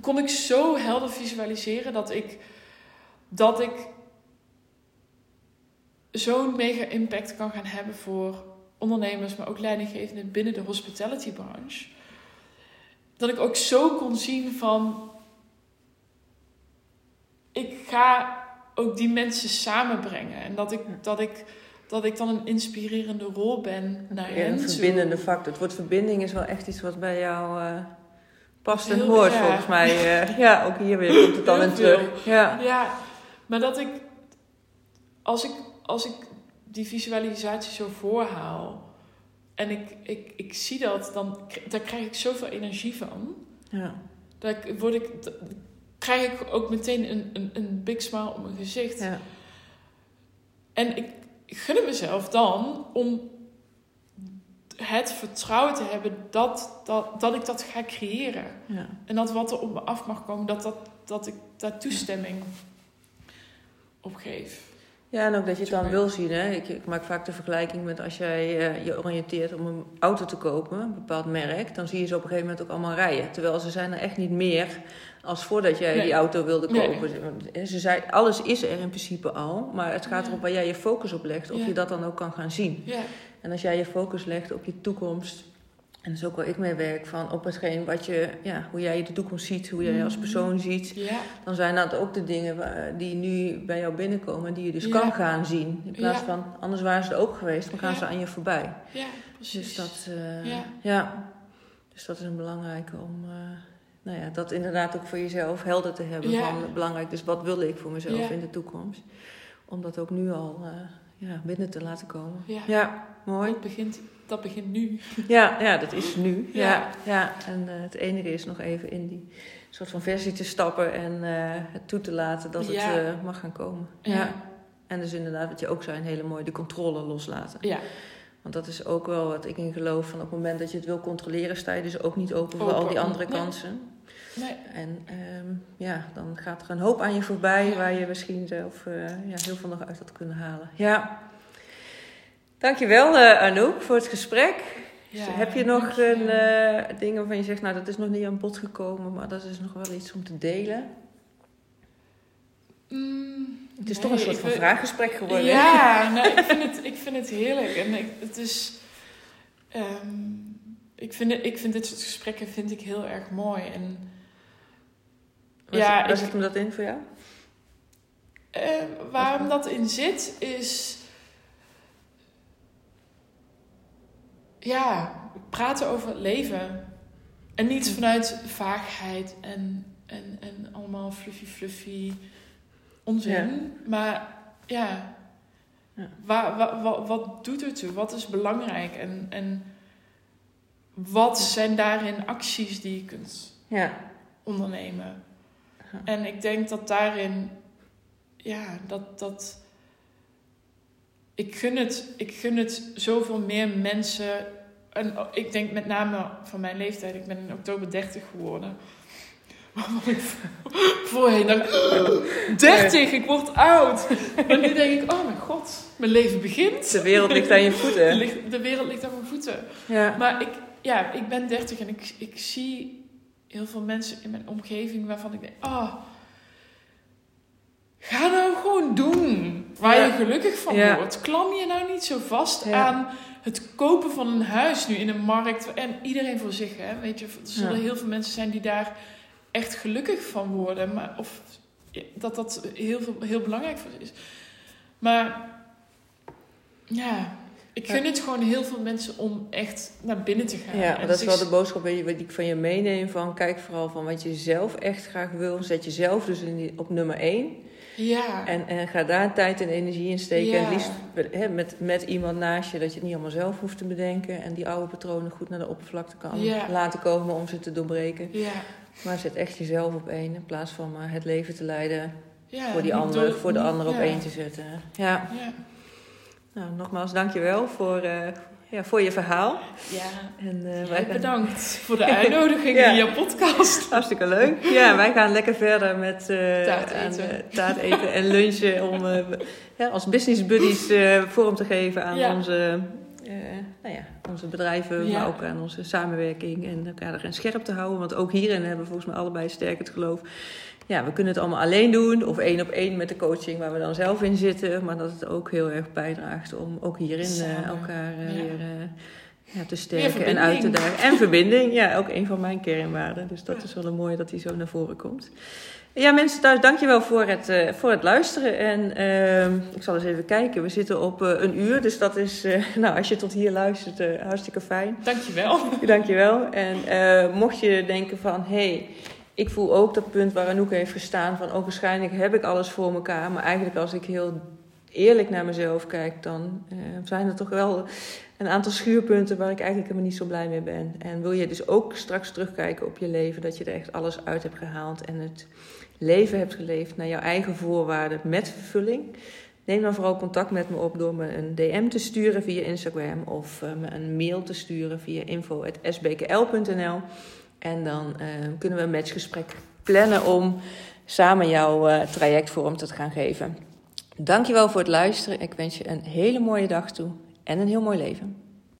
Speaker 2: kon ik zo helder visualiseren dat ik, dat ik zo'n mega impact kan gaan hebben voor ondernemers, maar ook leidinggevenden binnen de hospitality branche. Dat ik ook zo kon zien van, ik ga ook die mensen samenbrengen. En dat ik, dat ik, dat ik dan een inspirerende rol ben naar
Speaker 1: Ja,
Speaker 2: hen
Speaker 1: een verbindende factor. Het woord verbinding is wel echt iets wat bij jou eh, past en
Speaker 2: Heel-
Speaker 1: hoort,
Speaker 2: ja.
Speaker 1: volgens mij. eh. ja, ook hier weer komt het dan in terug. Ja.
Speaker 2: Ja, maar dat ik als, ik, als ik die visualisatie zo voorhaal en ik, ik, ik zie dat, dan daar krijg ik zoveel energie van.
Speaker 1: Ja.
Speaker 2: Ik, word ik, krijg ik ook meteen een, een, een big smile op mijn gezicht.
Speaker 1: Ja.
Speaker 2: En ik gun het mezelf dan om het vertrouwen te hebben dat, dat, dat ik dat ga creëren.
Speaker 1: Ja.
Speaker 2: En dat wat er op me af mag komen, dat, dat, dat ik daar toestemming op geef.
Speaker 1: Ja, en ook dat je het dan wil zien. Hè? Ik, ik maak vaak de vergelijking met als jij eh, je oriënteert om een auto te kopen, een bepaald merk, dan zie je ze op een gegeven moment ook allemaal rijden. Terwijl ze zijn er echt niet meer als voordat jij
Speaker 2: Nee.
Speaker 1: die auto wilde kopen. Ze zei, alles is er in principe al, maar het gaat
Speaker 2: Ja.
Speaker 1: erop waar jij je focus op legt, of
Speaker 2: Ja.
Speaker 1: je dat dan ook kan gaan zien.
Speaker 2: Ja,
Speaker 1: En als jij je focus legt op je toekomst, en dat is ook waar ik mee werk, van op hetgeen wat je, ja, hoe jij de toekomst ziet, hoe jij je als
Speaker 2: Mhm.
Speaker 1: persoon ziet, dan zijn dat ook de dingen die nu bij jou binnenkomen en die je dus kan gaan zien. In plaats van, anders waren ze er ook geweest, dan gaan ze aan je voorbij.
Speaker 2: ja, precies.
Speaker 1: Dus dat, eh,
Speaker 2: Ja.
Speaker 1: ja. Dus dat is een belangrijke om, eh, nou ja, dat inderdaad ook voor jezelf helder te hebben.
Speaker 2: Ja.
Speaker 1: Van, belangrijk, dus wat wil ik voor mezelf
Speaker 2: Ja.
Speaker 1: in de toekomst? Om dat ook nu al eh, ja, binnen te laten komen.
Speaker 2: Ja.
Speaker 1: ja mooi.
Speaker 2: Dat begint, dat begint nu.
Speaker 1: Ja, ja, dat is nu. Ja.
Speaker 2: Ja.
Speaker 1: En eh, het enige is nog even in die soort van versie te stappen en eh, het toe te laten dat het mag gaan komen.
Speaker 2: Ja.
Speaker 1: En dus inderdaad, wat je ook zei, een hele mooie, de controle loslaten.
Speaker 2: Ja,
Speaker 1: Want dat is ook wel wat ik in geloof. Van op het moment dat je het wil controleren, sta je dus ook niet open, voor al die andere kansen.
Speaker 2: Nee.
Speaker 1: En ehm, ja, dan gaat er een hoop aan je voorbij
Speaker 2: Ja.
Speaker 1: waar je misschien zelf eh, ja, heel veel nog uit had kunnen halen. Ja. Dankjewel eh Anouk voor het gesprek.
Speaker 2: Ja,
Speaker 1: Heb je nog
Speaker 2: je.
Speaker 1: een eh ding waarvan je zegt, nou dat is nog niet aan bod gekomen, maar dat is nog wel iets om te delen?
Speaker 2: Mm,
Speaker 1: Het is
Speaker 2: nee,
Speaker 1: toch een soort van vraaggesprek geworden.
Speaker 2: Ja, nou, ik, vind het, ik vind het heerlijk. En ik, het is... ehm, ik, vind ik vind dit soort gesprekken vind ik heel erg mooi. En
Speaker 1: Waar,
Speaker 2: Ja,
Speaker 1: zit, waar
Speaker 2: ik-
Speaker 1: zit hem dat in voor jou?
Speaker 2: eh, waarom dat in zit, is... Ja, praten over het leven. En niet vanuit vaagheid en, en, en allemaal fluffy fluffy onzin. Maar ja,
Speaker 1: Ja.
Speaker 2: Waar, wa- wa- wat doet er toe? Wat is belangrijk? En, en wat zijn daarin acties die je kunt
Speaker 1: Ja.
Speaker 2: ondernemen?
Speaker 1: Ja.
Speaker 2: En ik denk dat daarin, ja, dat, dat ik gun het, ik gun het zoveel meer mensen. En ik denk met name van mijn leeftijd, ik ben in oktober 30 geworden. Ik voorheen dacht, 30, ik word oud. Maar nu denk ik, oh mijn god, mijn leven begint.
Speaker 1: De wereld ligt aan je voeten.
Speaker 2: de wereld ligt aan mijn voeten.
Speaker 1: Ja.
Speaker 2: Maar ik, ja, ik ben 30 en ik, ik zie heel veel mensen in mijn omgeving waarvan ik denk, oh, ga nou gewoon doen waar
Speaker 1: Ja.
Speaker 2: je gelukkig van
Speaker 1: Ja.
Speaker 2: wordt. Klam je nou niet zo vast
Speaker 1: Ja.
Speaker 2: aan het kopen van een huis nu in een markt. En iedereen voor zich, hè. Weet je, er zullen heel veel mensen zijn die daar echt gelukkig van worden. Maar, of dat dat heel, veel, heel belangrijk voor ze is. Maar ja, ik gun het gewoon heel veel mensen om echt naar binnen te gaan.
Speaker 1: Ja, dat is wel de boodschap die die ik van je meeneem. Van kijk vooral van wat je zelf echt graag wil. Zet jezelf dus in die, op nummer één.
Speaker 2: Ja,
Speaker 1: En, en ga daar tijd en energie in steken.
Speaker 2: Ja.
Speaker 1: En liefst met, met iemand naast je, dat je het niet allemaal zelf hoeft te bedenken. En die oude patronen goed naar de oppervlakte kan
Speaker 2: Ja.
Speaker 1: laten komen om ze te doorbreken.
Speaker 2: ja,
Speaker 1: Maar zet echt jezelf op één. In plaats van maar het leven te leiden voor, die ander,
Speaker 2: door-
Speaker 1: voor de ander op één te zetten. Ja,
Speaker 2: Ja,
Speaker 1: nou nogmaals dankjewel voor, eh, ja, voor je verhaal.
Speaker 2: ja.
Speaker 1: En, eh, wij gaan-
Speaker 2: bedankt voor de uitnodiging
Speaker 1: Ja.
Speaker 2: in je podcast.
Speaker 1: Hartstikke leuk. Ja, wij gaan lekker verder met eh,
Speaker 2: Taart eten.
Speaker 1: taart eten en lunchen. Om ja, als business buddies vorm te geven aan
Speaker 2: Ja.
Speaker 1: onze, nou ja, onze bedrijven, maar ook aan onze samenwerking en elkaar erin scherp te houden. Want ook hierin hebben we volgens mij allebei sterk het geloof. Ja, we kunnen het allemaal alleen doen of één op één met de coaching waar we dan zelf in zitten. Maar dat het ook heel erg bijdraagt om ook hierin eh,
Speaker 2: Samen.
Speaker 1: elkaar eh,
Speaker 2: Ja.
Speaker 1: weer eh, ja, te sterken en uit te dagen. En verbinding, ja, ook een van mijn kernwaarden. Dus dat is wel een mooie dat die zo naar voren komt. Ja, mensen thuis, dankjewel voor het, voor het luisteren. En ehm, ik zal eens even kijken. We zitten op een uur, dus dat is, nou, als je tot hier luistert, hartstikke fijn.
Speaker 2: Dankjewel.
Speaker 1: Dankjewel. En mocht je denken van, hé, hey, ik voel ook dat punt waar Anouk heeft gestaan van, ook waarschijnlijk heb ik alles voor elkaar. Maar eigenlijk als ik heel eerlijk naar mezelf kijk, dan eh, zijn er toch wel een aantal schuurpunten waar ik eigenlijk helemaal niet zo blij mee ben. En wil je dus ook straks terugkijken op je leven, dat je er echt alles uit hebt gehaald en het leven hebt geleefd naar jouw eigen voorwaarden met vervulling. Neem dan vooral contact met me op door me een DM te sturen via Instagram of eh, me een mail te sturen via info.sbkl.nl. En dan eh, kunnen we een matchgesprek plannen om samen jouw eh, traject te gaan geven. Dankjewel voor het luisteren. Ik wens je een hele mooie dag toe en een heel mooi leven.